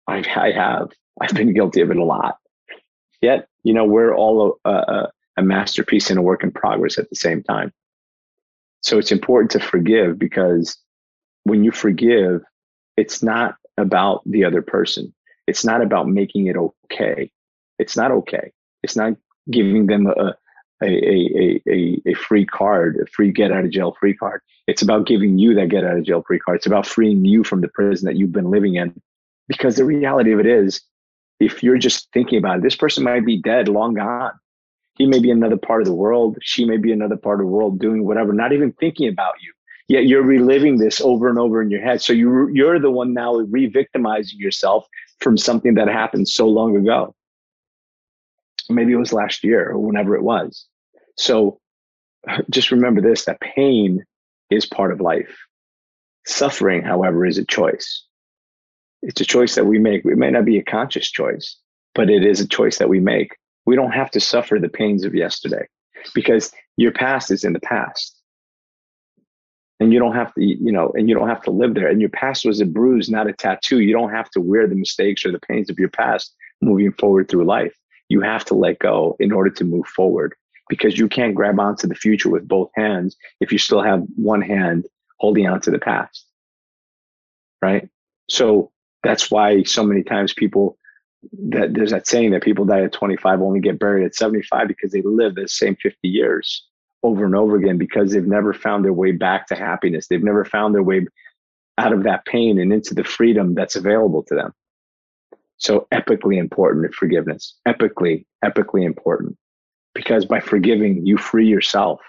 I, I have. I've been guilty of it a lot. Yet, you know, we're all a, a, a masterpiece and a work in progress at the same time. So it's important to forgive because when you forgive, it's not about the other person. It's not about making it okay. It's not okay. It's not giving them a, a, a, a, a free card, a free get out of jail free card. It's about giving you that get out of jail free card. It's about freeing you from the prison that you've been living in. Because the reality of it is, if you're just thinking about it, this person might be dead, long gone. He may be another part of the world. She may be another part of the world doing whatever, not even thinking about you. Yet you're reliving this over and over in your head. So you, you're the one now re victimizing yourself from something that happened so long ago. Maybe it was last year or whenever it was. So just remember this that pain is part of life. Suffering, however, is a choice. It's a choice that we make. It may not be a conscious choice, but it is a choice that we make. We don't have to suffer the pains of yesterday because your past is in the past. And you don't have to, you know, and you don't have to live there. And your past was a bruise, not a tattoo. You don't have to wear the mistakes or the pains of your past moving forward through life. You have to let go in order to move forward because you can't grab onto the future with both hands if you still have one hand holding on to the past. Right. So that's why so many times people that there's that saying that people die at 25 only get buried at 75 because they live the same 50 years over and over again because they've never found their way back to happiness. They've never found their way out of that pain and into the freedom that's available to them. So epically important forgiveness, epically, epically important because by forgiving, you free yourself.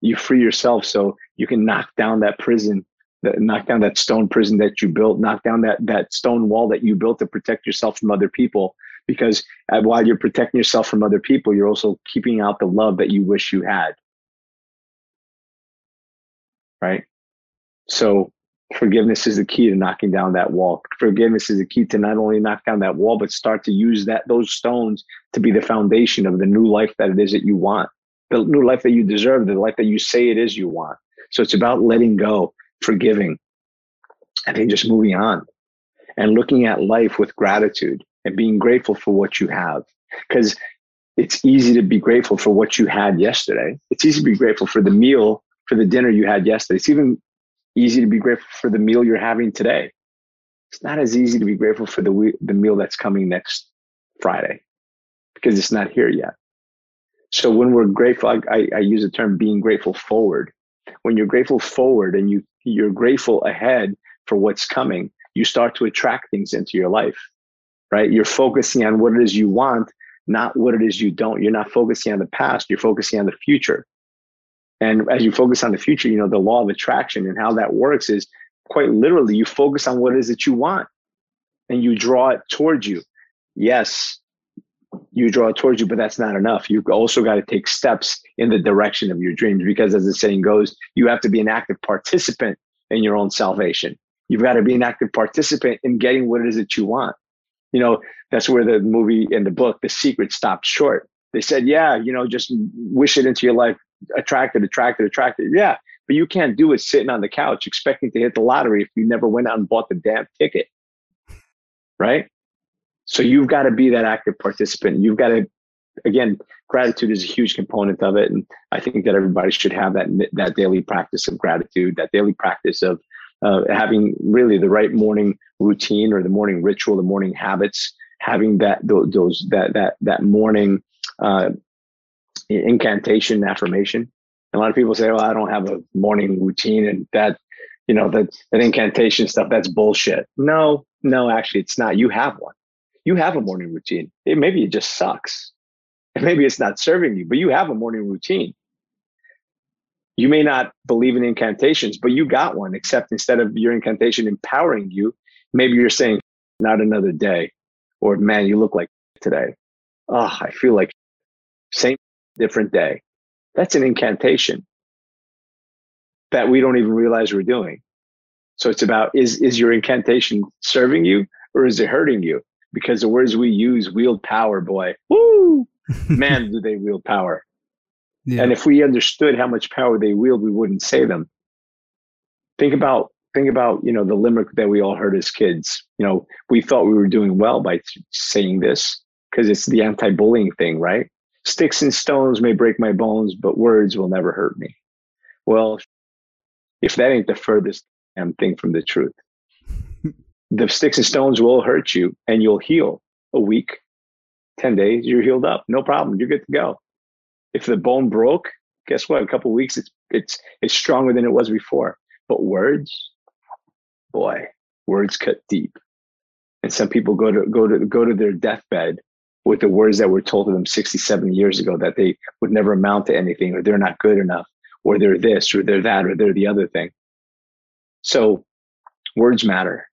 You free yourself so you can knock down that prison, that, knock down that stone prison that you built, knock down that, that stone wall that you built to protect yourself from other people. Because uh, while you're protecting yourself from other people, you're also keeping out the love that you wish you had. Right? So forgiveness is the key to knocking down that wall. Forgiveness is the key to not only knock down that wall, but start to use that those stones to be the foundation of the new life that it is that you want, the new life that you deserve, the life that you say it is you want. So it's about letting go, forgiving, and then just moving on and looking at life with gratitude and being grateful for what you have. Because it's easy to be grateful for what you had yesterday. It's easy to be grateful for the meal, for the dinner you had yesterday. It's even easy to be grateful for the meal you're having today. It's not as easy to be grateful for the the meal that's coming next Friday because it's not here yet. So when we're grateful, I, I, I use the term being grateful forward. When you're grateful forward and you you're grateful ahead for what's coming, you start to attract things into your life, right? You're focusing on what it is you want, not what it is you don't. You're not focusing on the past, you're focusing on the future. And as you focus on the future, you know, the law of attraction and how that works is quite literally you focus on what it is that you want and you draw it towards you. Yes, you draw it towards you, but that's not enough. You've also got to take steps in the direction of your dreams because, as the saying goes, you have to be an active participant in your own salvation. You've got to be an active participant in getting what it is that you want. You know, that's where the movie and the book, The Secret, stopped short. They said, yeah, you know, just wish it into your life, attracted, attracted, attracted. Yeah, but you can't do it sitting on the couch expecting to hit the lottery if you never went out and bought the damn ticket. Right? So you've got to be that active participant. You've got to, again, gratitude is a huge component of it. And I think that everybody should have that, that daily practice of gratitude, that daily practice of uh, having really the right morning routine or the morning ritual, the morning habits, having that, those, that, that, that morning, uh, incantation affirmation. A lot of people say, "Well, I don't have a morning routine," and that, you know, that that incantation stuff, that's bullshit. No, no, actually, it's not. You have one you have a morning routine. It, maybe it just sucks. And maybe it's not serving you, but you have a morning routine. You may not believe in incantations, but you got one, except instead of your incantation empowering you, maybe you're saying, not another day. Or, man, you look like today. Oh, I feel like same different day. That's an incantation that we don't even realize we're doing. So it's about is is your incantation serving you or is it hurting you? because the words we use wield power, boy. Woo! Man, do they wield power. Yeah. And if we understood how much power they wield, we wouldn't say them. Think about think about you know the limerick that we all heard as kids. You know, we thought we were doing well by saying this because it's the anti-bullying thing, right? Sticks and stones may break my bones, but words will never hurt me. Well, if that ain't the furthest damn thing from the truth the sticks and stones will hurt you and you'll heal a week, 10 days, you're healed up. No problem. You're good to go. If the bone broke, guess what? A couple weeks, it's, it's, it's stronger than it was before. But words, boy, words cut deep. And some people go to, go to, go to their deathbed with the words that were told to them 67 years ago that they would never amount to anything or they're not good enough or they're this or they're that or they're the other thing. So words matter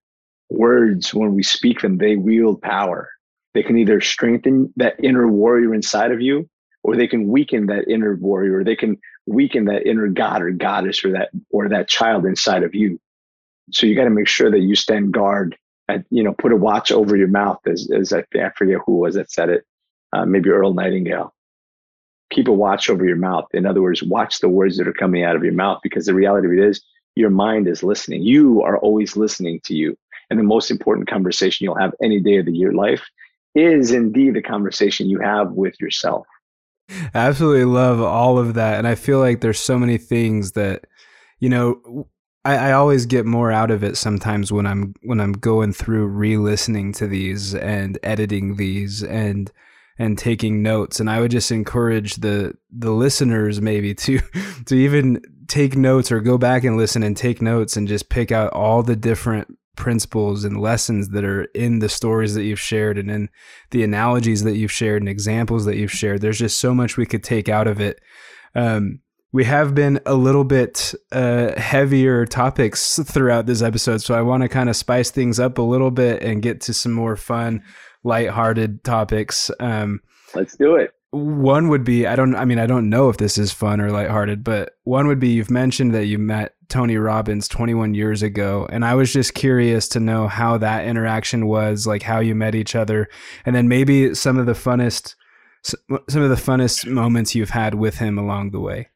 words, when we speak them, they wield power. They can either strengthen that inner warrior inside of you, or they can weaken that inner warrior, or they can weaken that inner god or goddess or that or that child inside of you. So you got to make sure that you stand guard and you know put a watch over your mouth as as I, I forget who was that said it, uh, maybe Earl Nightingale. Keep a watch over your mouth. In other words, watch the words that are coming out of your mouth because the reality of it is your mind is listening. You are always listening to you. And the most important conversation you'll have any day of the year life is indeed the conversation you have with yourself. absolutely love all of that. And I feel like there's so many things that, you know, I, I always get more out of it sometimes when I'm when I'm going through re-listening to these and editing these and and taking notes and i would just encourage the the listeners maybe to to even take notes or go back and listen and take notes and just pick out all the different principles and lessons that are in the stories that you've shared and in the analogies that you've shared and examples that you've shared. There's just so much we could take out of it. Um, we have been a little bit uh, heavier topics throughout this episode, so I want to kind of spice things up a little bit and get to some more fun, lighthearted topics. Um, Let's do it one would be I don't I mean I don't know if this is fun or lighthearted, but one would be you've mentioned that you met Tony Robbins 21 years ago and I was just curious to know how that interaction was, like how you met each other and then maybe some of the funnest some of the funnest moments you've had with him along the way.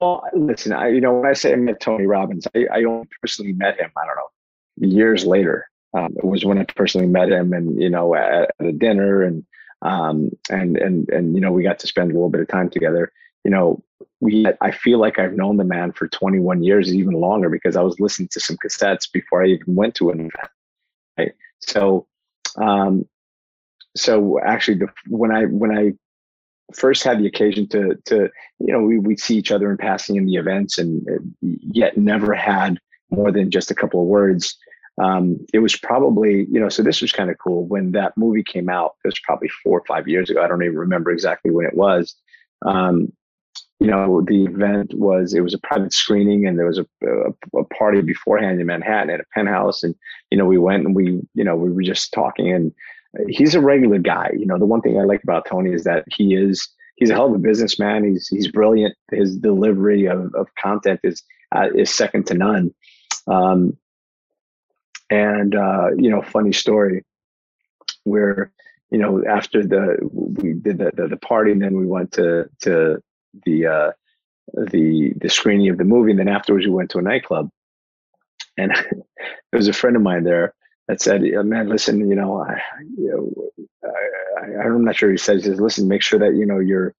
Well, listen, I you know when I say I met Tony Robbins, I, I only personally met him, I don't know, years later. Um, it was when I personally met him and you know at, at a dinner and um, and and and you know we got to spend a little bit of time together. You know, we I feel like I've known the man for 21 years, even longer, because I was listening to some cassettes before I even went to an event. Right? So, um, so actually, the, when I when I first had the occasion to to you know we we'd see each other in passing in the events, and yet never had more than just a couple of words. Um, it was probably you know so this was kind of cool when that movie came out. It was probably four or five years ago. I don't even remember exactly when it was. Um, you know, the event was it was a private screening, and there was a, a, a, party beforehand in Manhattan at a penthouse, and you know we went and we you know we were just talking, and he's a regular guy. You know, the one thing I like about Tony is that he is he's a hell of a businessman. He's he's brilliant. His delivery of, of content is uh, is second to none. Um, and uh, you know, funny story where you know after the we did the, the, the party, and then we went to to the uh, the the screening of the movie, and then afterwards we went to a nightclub, and there was a friend of mine there that said, "Man, listen, you know, I, you know, I, am not sure." He says, "He says, listen, make sure that you know you're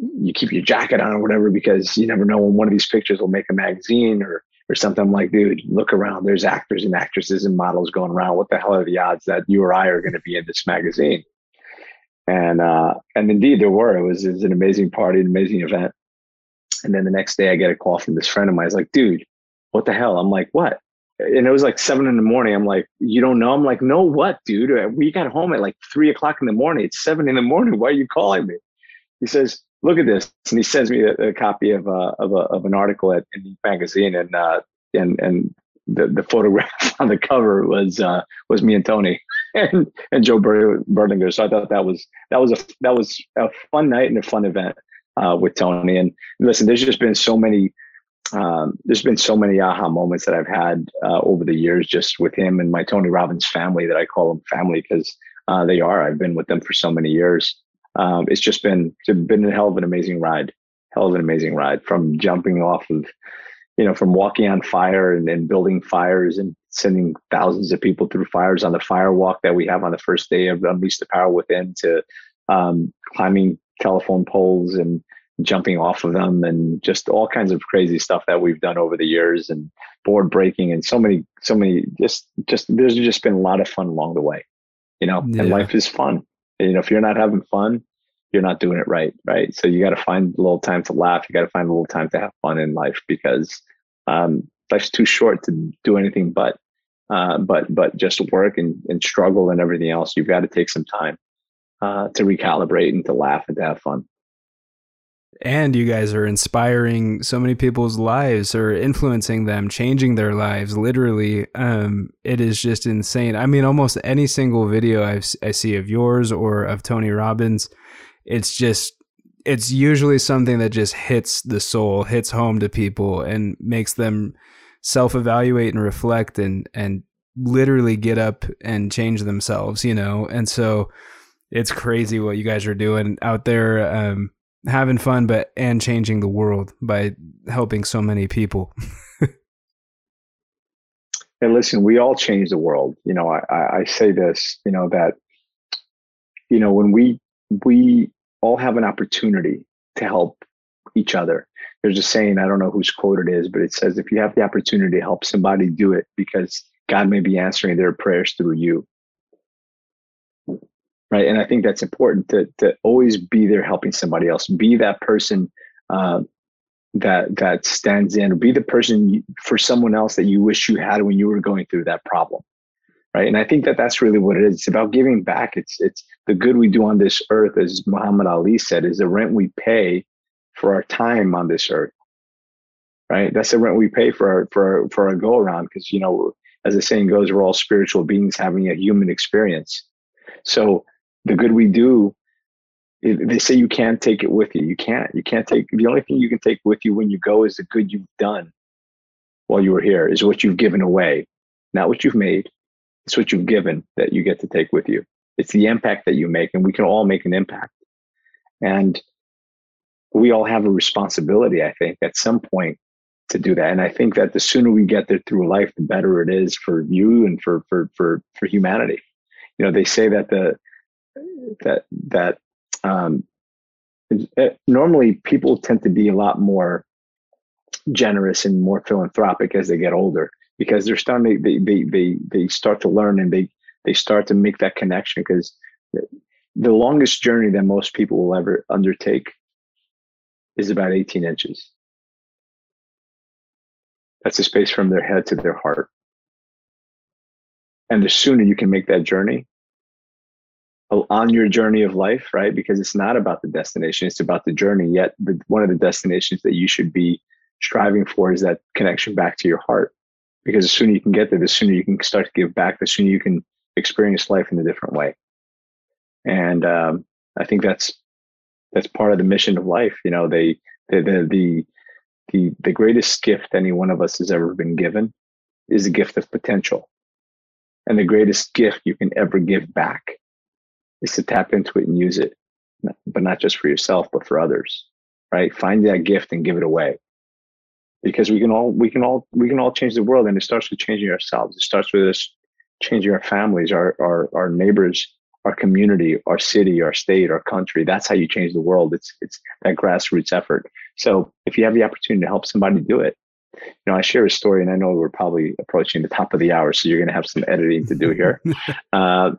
you keep your jacket on or whatever because you never know when one of these pictures will make a magazine or or something." I'm like, dude, look around. There's actors and actresses and models going around. What the hell are the odds that you or I are going to be in this magazine? and uh, and indeed there were. It was, it was an amazing party, an amazing event. And then the next day, I get a call from this friend of mine. He's like, "Dude, what the hell?" I'm like, "What?" And it was like seven in the morning. I'm like, "You don't know?" I'm like, "No, what, dude? Uh, we got home at like three o'clock in the morning. It's seven in the morning. Why are you calling me?" He says, "Look at this," and he sends me a, a copy of uh, of, a, of an article at in the magazine, and uh, and and the, the photograph on the cover was uh, was me and Tony and and Joe Berlinger. So I thought that was that was a that was a fun night and a fun event uh, with Tony. And listen, there's just been so many um, there's been so many aha moments that I've had uh, over the years just with him and my Tony Robbins family that I call them family because uh, they are. I've been with them for so many years. Um, it's just been it's been a hell of an amazing ride, hell of an amazing ride from jumping off of you know, from walking on fire and, building fires and sending thousands of people through fires on the fire walk that we have on the first day of Unleash the Power Within to um, climbing telephone poles and jumping off of them and just all kinds of crazy stuff that we've done over the years and board breaking and so many, so many, just, just, there's just been a lot of fun along the way, you know, yeah. and life is fun. And, you know, if you're not having fun, you're not doing it right, right? So you got to find a little time to laugh. You got to find a little time to have fun in life because um, life's too short to do anything but uh, but but just work and, and struggle and everything else. You've got to take some time uh, to recalibrate and to laugh and to have fun. And you guys are inspiring so many people's lives or influencing them, changing their lives. Literally, um, it is just insane. I mean, almost any single video I've, I see of yours or of Tony Robbins, it's just it's usually something that just hits the soul, hits home to people and makes them self-evaluate and reflect and and literally get up and change themselves, you know. And so it's crazy what you guys are doing out there um, having fun but and changing the world by helping so many people. and listen, we all change the world. You know, I, I say this, you know, that you know, when we we all have an opportunity to help each other. There's a saying, I don't know whose quote it is, but it says, if you have the opportunity to help somebody do it because God may be answering their prayers through you. Right. And I think that's important to, to always be there helping somebody else. Be that person uh, that that stands in, be the person for someone else that you wish you had when you were going through that problem right? And i think that that's really what it is. It's about giving back. It's it's the good we do on this earth as muhammad ali said is the rent we pay for our time on this earth right? That's the rent we pay for our for our, for our go around because you know as the saying goes we're all spiritual beings having a human experience. So the good we do they say you can't take it with you you can't you can't take the only thing you can take with you when you go is the good you've done while you were here is what you've given away not what you've made it's what you've given that you get to take with you. It's the impact that you make, and we can all make an impact. And we all have a responsibility, I think, at some point to do that. And I think that the sooner we get there through life, the better it is for you and for for for for humanity. You know, they say that the that that um, it, normally people tend to be a lot more generous and more philanthropic as they get older because they're starting they they they they start to learn and they they start to make that connection because the longest journey that most people will ever undertake is about 18 inches. That's the space from their head to their heart. And the sooner you can make that journey on your journey of life, right? Because it's not about the destination, it's about the journey. Yet, one of the destinations that you should be striving for is that connection back to your heart. Because the sooner you can get there, the sooner you can start to give back, the sooner you can experience life in a different way. And um, I think that's that's part of the mission of life. You know, they the the the the, the greatest gift any one of us has ever been given is the gift of potential. And the greatest gift you can ever give back is to tap into it and use it, but not just for yourself, but for others, right? Find that gift and give it away. Because we can all, we can all, we can all change the world and it starts with changing ourselves. It starts with us changing our families, our, our, our neighbors, our community, our city, our state, our country. That's how you change the world. It's, it's that grassroots effort. So if you have the opportunity to help somebody do it, you know, I share a story, and I know we're probably approaching the top of the hour, so you're going to have some editing to do here. uh,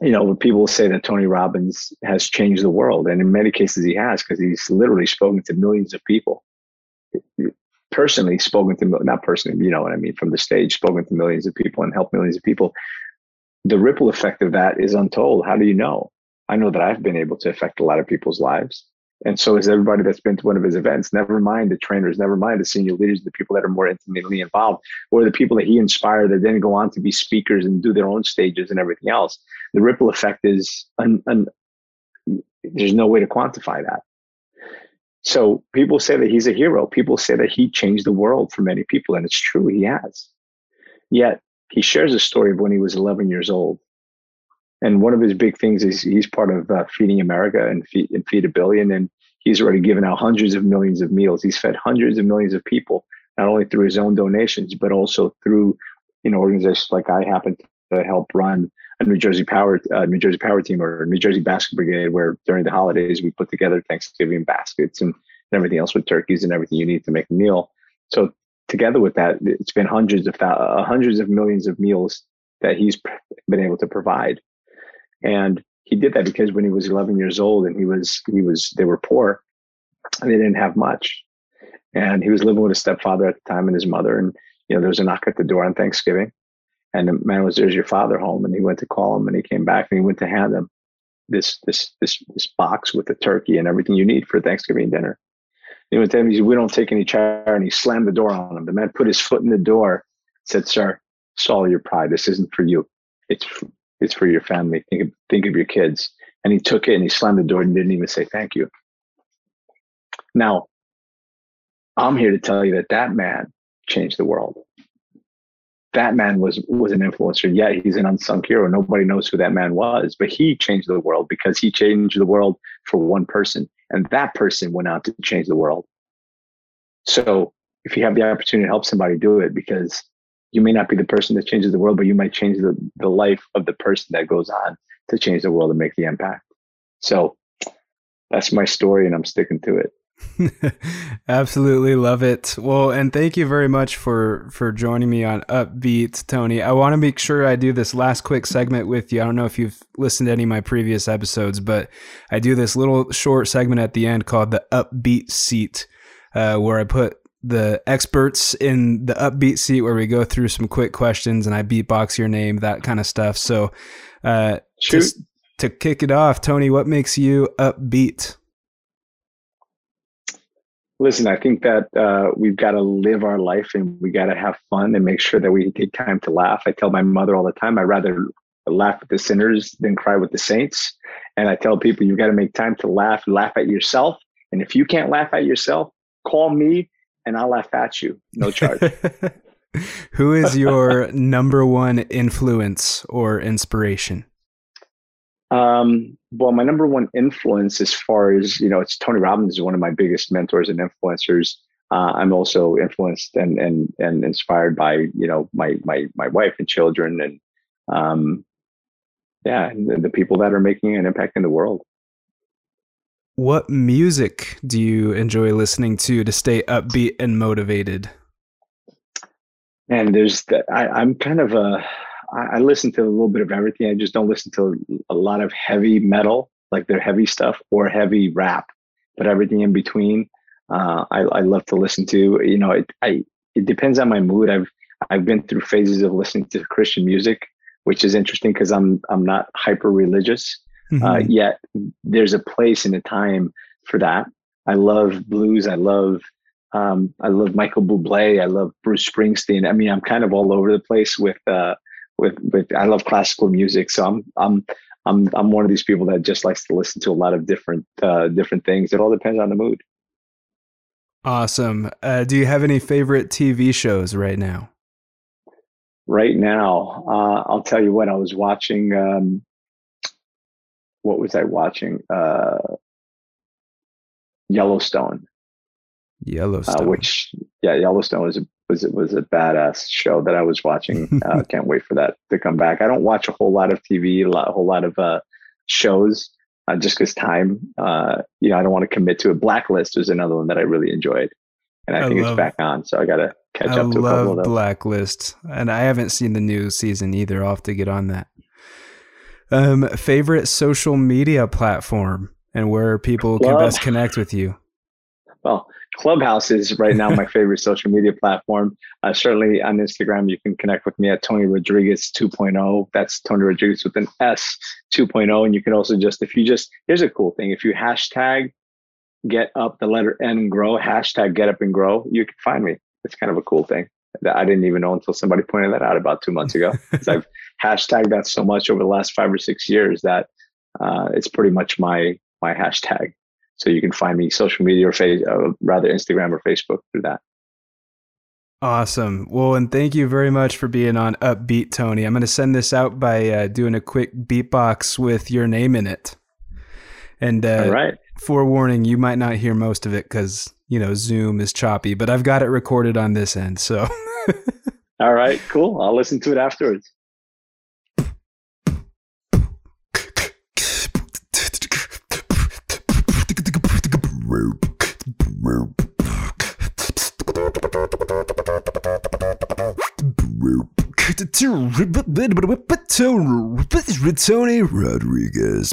you know, people say that Tony Robbins has changed the world, and in many cases he has, because he's literally spoken to millions of people. Personally, spoken to not personally, you know what I mean, from the stage, spoken to millions of people and helped millions of people. The ripple effect of that is untold. How do you know? I know that I've been able to affect a lot of people's lives. And so is everybody that's been to one of his events. Never mind the trainers, never mind the senior leaders, the people that are more intimately involved, or the people that he inspired that then go on to be speakers and do their own stages and everything else. The ripple effect is, un, un, there's no way to quantify that. So people say that he's a hero. People say that he changed the world for many people, and it's true, he has. Yet he shares a story of when he was 11 years old and one of his big things is he's part of uh, Feeding America and Feed, and Feed a Billion. And he's already given out hundreds of millions of meals. He's fed hundreds of millions of people, not only through his own donations, but also through you know organizations like I happen to help run a New Jersey Power uh, New Jersey Power Team or New Jersey Basket Brigade, where during the holidays we put together Thanksgiving baskets and, and everything else with turkeys and everything you need to make a meal. So together with that, it's been hundreds of uh, hundreds of millions of meals that he's been able to provide. And he did that because when he was 11 years old and he was, he was, they were poor and they didn't have much. And he was living with his stepfather at the time and his mother. And, you know, there was a knock at the door on Thanksgiving. And the man was, there's your father home. And he went to call him and he came back and he went to hand him this, this, this, this box with the turkey and everything you need for Thanksgiving dinner. He went to him, he said, we don't take any chair. And he slammed the door on him. The man put his foot in the door, said, sir, swallow your pride. This isn't for you. It's it's for your family. Think of, think of your kids. And he took it and he slammed the door and didn't even say thank you. Now, I'm here to tell you that that man changed the world. That man was was an influencer. Yeah, he's an unsung hero. Nobody knows who that man was, but he changed the world because he changed the world for one person, and that person went out to change the world. So, if you have the opportunity to help somebody, do it because you may not be the person that changes the world, but you might change the, the life of the person that goes on to change the world and make the impact. So that's my story, and I'm sticking to it. Absolutely love it. Well, and thank you very much for for joining me on Upbeat, Tony. I want to make sure I do this last quick segment with you. I don't know if you've listened to any of my previous episodes, but I do this little short segment at the end called the Upbeat Seat, uh, where I put the experts in the upbeat seat where we go through some quick questions and I beatbox your name, that kind of stuff. So, uh, just to kick it off, Tony, what makes you upbeat? Listen, I think that uh, we've got to live our life and we got to have fun and make sure that we take time to laugh. I tell my mother all the time, I'd rather laugh with the sinners than cry with the saints. And I tell people, you've got to make time to laugh, laugh at yourself. And if you can't laugh at yourself, call me and I'll laugh at you, no charge. Who is your number one influence or inspiration? Um, well, my number one influence, as far as you know, it's Tony Robbins is one of my biggest mentors and influencers. Uh, I'm also influenced and and and inspired by you know my my my wife and children and um, yeah, and the people that are making an impact in the world. What music do you enjoy listening to to stay upbeat and motivated? And there's that I, I'm kind of a I, I listen to a little bit of everything. I just don't listen to a lot of heavy metal, like their heavy stuff, or heavy rap. But everything in between, uh, I, I love to listen to. You know, it, I it depends on my mood. I've I've been through phases of listening to Christian music, which is interesting because I'm I'm not hyper religious. Mm-hmm. Uh, yet there's a place and a time for that. I love blues. I love um, I love Michael Bublé. I love Bruce Springsteen. I mean, I'm kind of all over the place with uh, with with. I love classical music, so I'm I'm I'm I'm one of these people that just likes to listen to a lot of different uh, different things. It all depends on the mood. Awesome. Uh, do you have any favorite TV shows right now? Right now, uh, I'll tell you what. I was watching. Um, what was I watching? Uh, Yellowstone. Yellowstone, uh, which yeah, Yellowstone was a, was was a badass show that I was watching. uh, can't wait for that to come back. I don't watch a whole lot of TV, a, lot, a whole lot of uh, shows, uh, just because time. Uh, you know, I don't want to commit to it. Blacklist was another one that I really enjoyed, and I, I think love, it's back on. So I got to catch I up to a couple of those. Blacklist, and I haven't seen the new season either. I'll have to get on that. Um, favorite social media platform and where people can best connect with you. Well, Clubhouse is right now my favorite social media platform. Uh, certainly on Instagram, you can connect with me at Tony Rodrigues 2.0. That's Tony Rodrigues with an S 2.0. And you can also just, if you just, here's a cool thing. If you hashtag get up the letter N and grow, hashtag get up and grow, you can find me. It's kind of a cool thing that I didn't even know until somebody pointed that out about two months ago. I've hashtagged that so much over the last five or six years that uh, it's pretty much my my hashtag. So you can find me social media or face, uh, rather Instagram or Facebook through that. Awesome. Well, and thank you very much for being on Upbeat, Tony. I'm going to send this out by uh, doing a quick beatbox with your name in it. And uh, All right. forewarning, you might not hear most of it because, you know, Zoom is choppy, but I've got it recorded on this end. So. All right, cool. I'll listen to it afterwards. Tony Rodrigues.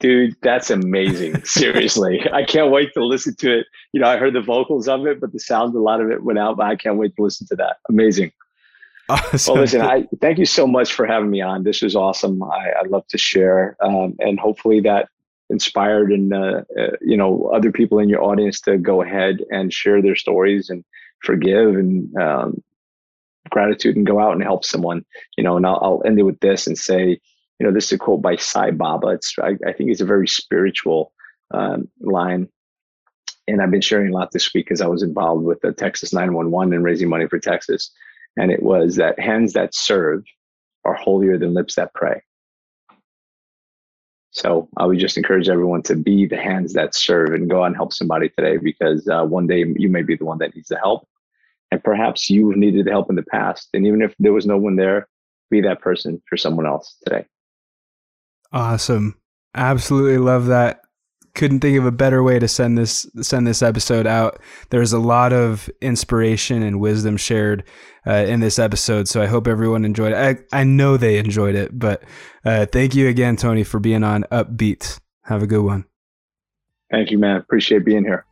Dude, that's amazing. Seriously. I can't wait to listen to it. You know, I heard the vocals of it, but the sound, a lot of it went out, but I can't wait to listen to that. Amazing. Awesome. Well, listen, I thank you so much for having me on. This was awesome. I, I love to share, um, and hopefully that inspired and uh, uh, you know other people in your audience to go ahead and share their stories and forgive and um, gratitude and go out and help someone. You know, and I'll, I'll, end it with this and say, you know, this is a quote by Sai Baba. It's I, I think it's a very spiritual um, line. And I've been sharing a lot this week because I was involved with the Texas 911 and raising money for Texas and it was that hands that serve are holier than lips that pray. So I would just encourage everyone to be the hands that serve and go out and help somebody today because uh, one day you may be the one that needs the help. And perhaps you've needed help in the past. And even if there was no one there, be that person for someone else today. Awesome. Absolutely love that couldn't think of a better way to send this send this episode out. There's a lot of inspiration and wisdom shared uh, in this episode, so I hope everyone enjoyed it. I, I know they enjoyed it, but uh, thank you again, Tony, for being on Upbeat. Have a good one. Thank you, man. Appreciate being here.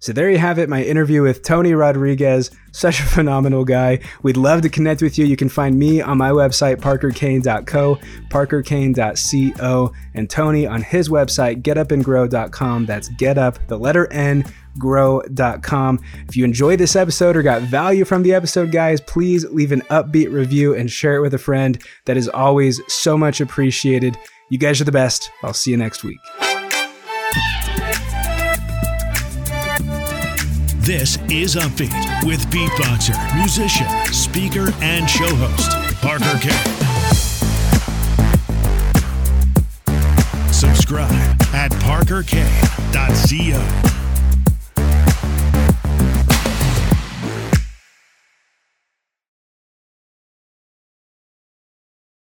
So there you have it, my interview with Tony Rodrigues. Such a phenomenal guy. We'd love to connect with you. You can find me on my website, parkerkane.co, parkerkane.co, and Tony on his website, getupandgrow.com. That's getup, the letter N, grow.com. If you enjoyed this episode or got value from the episode, guys, please leave an upbeat review and share it with a friend. That is always so much appreciated. You guys are the best. I'll see you next week. This is Upbeat with beatboxer, musician, speaker, and show host, Parker Kane. Subscribe at parkerkane.co.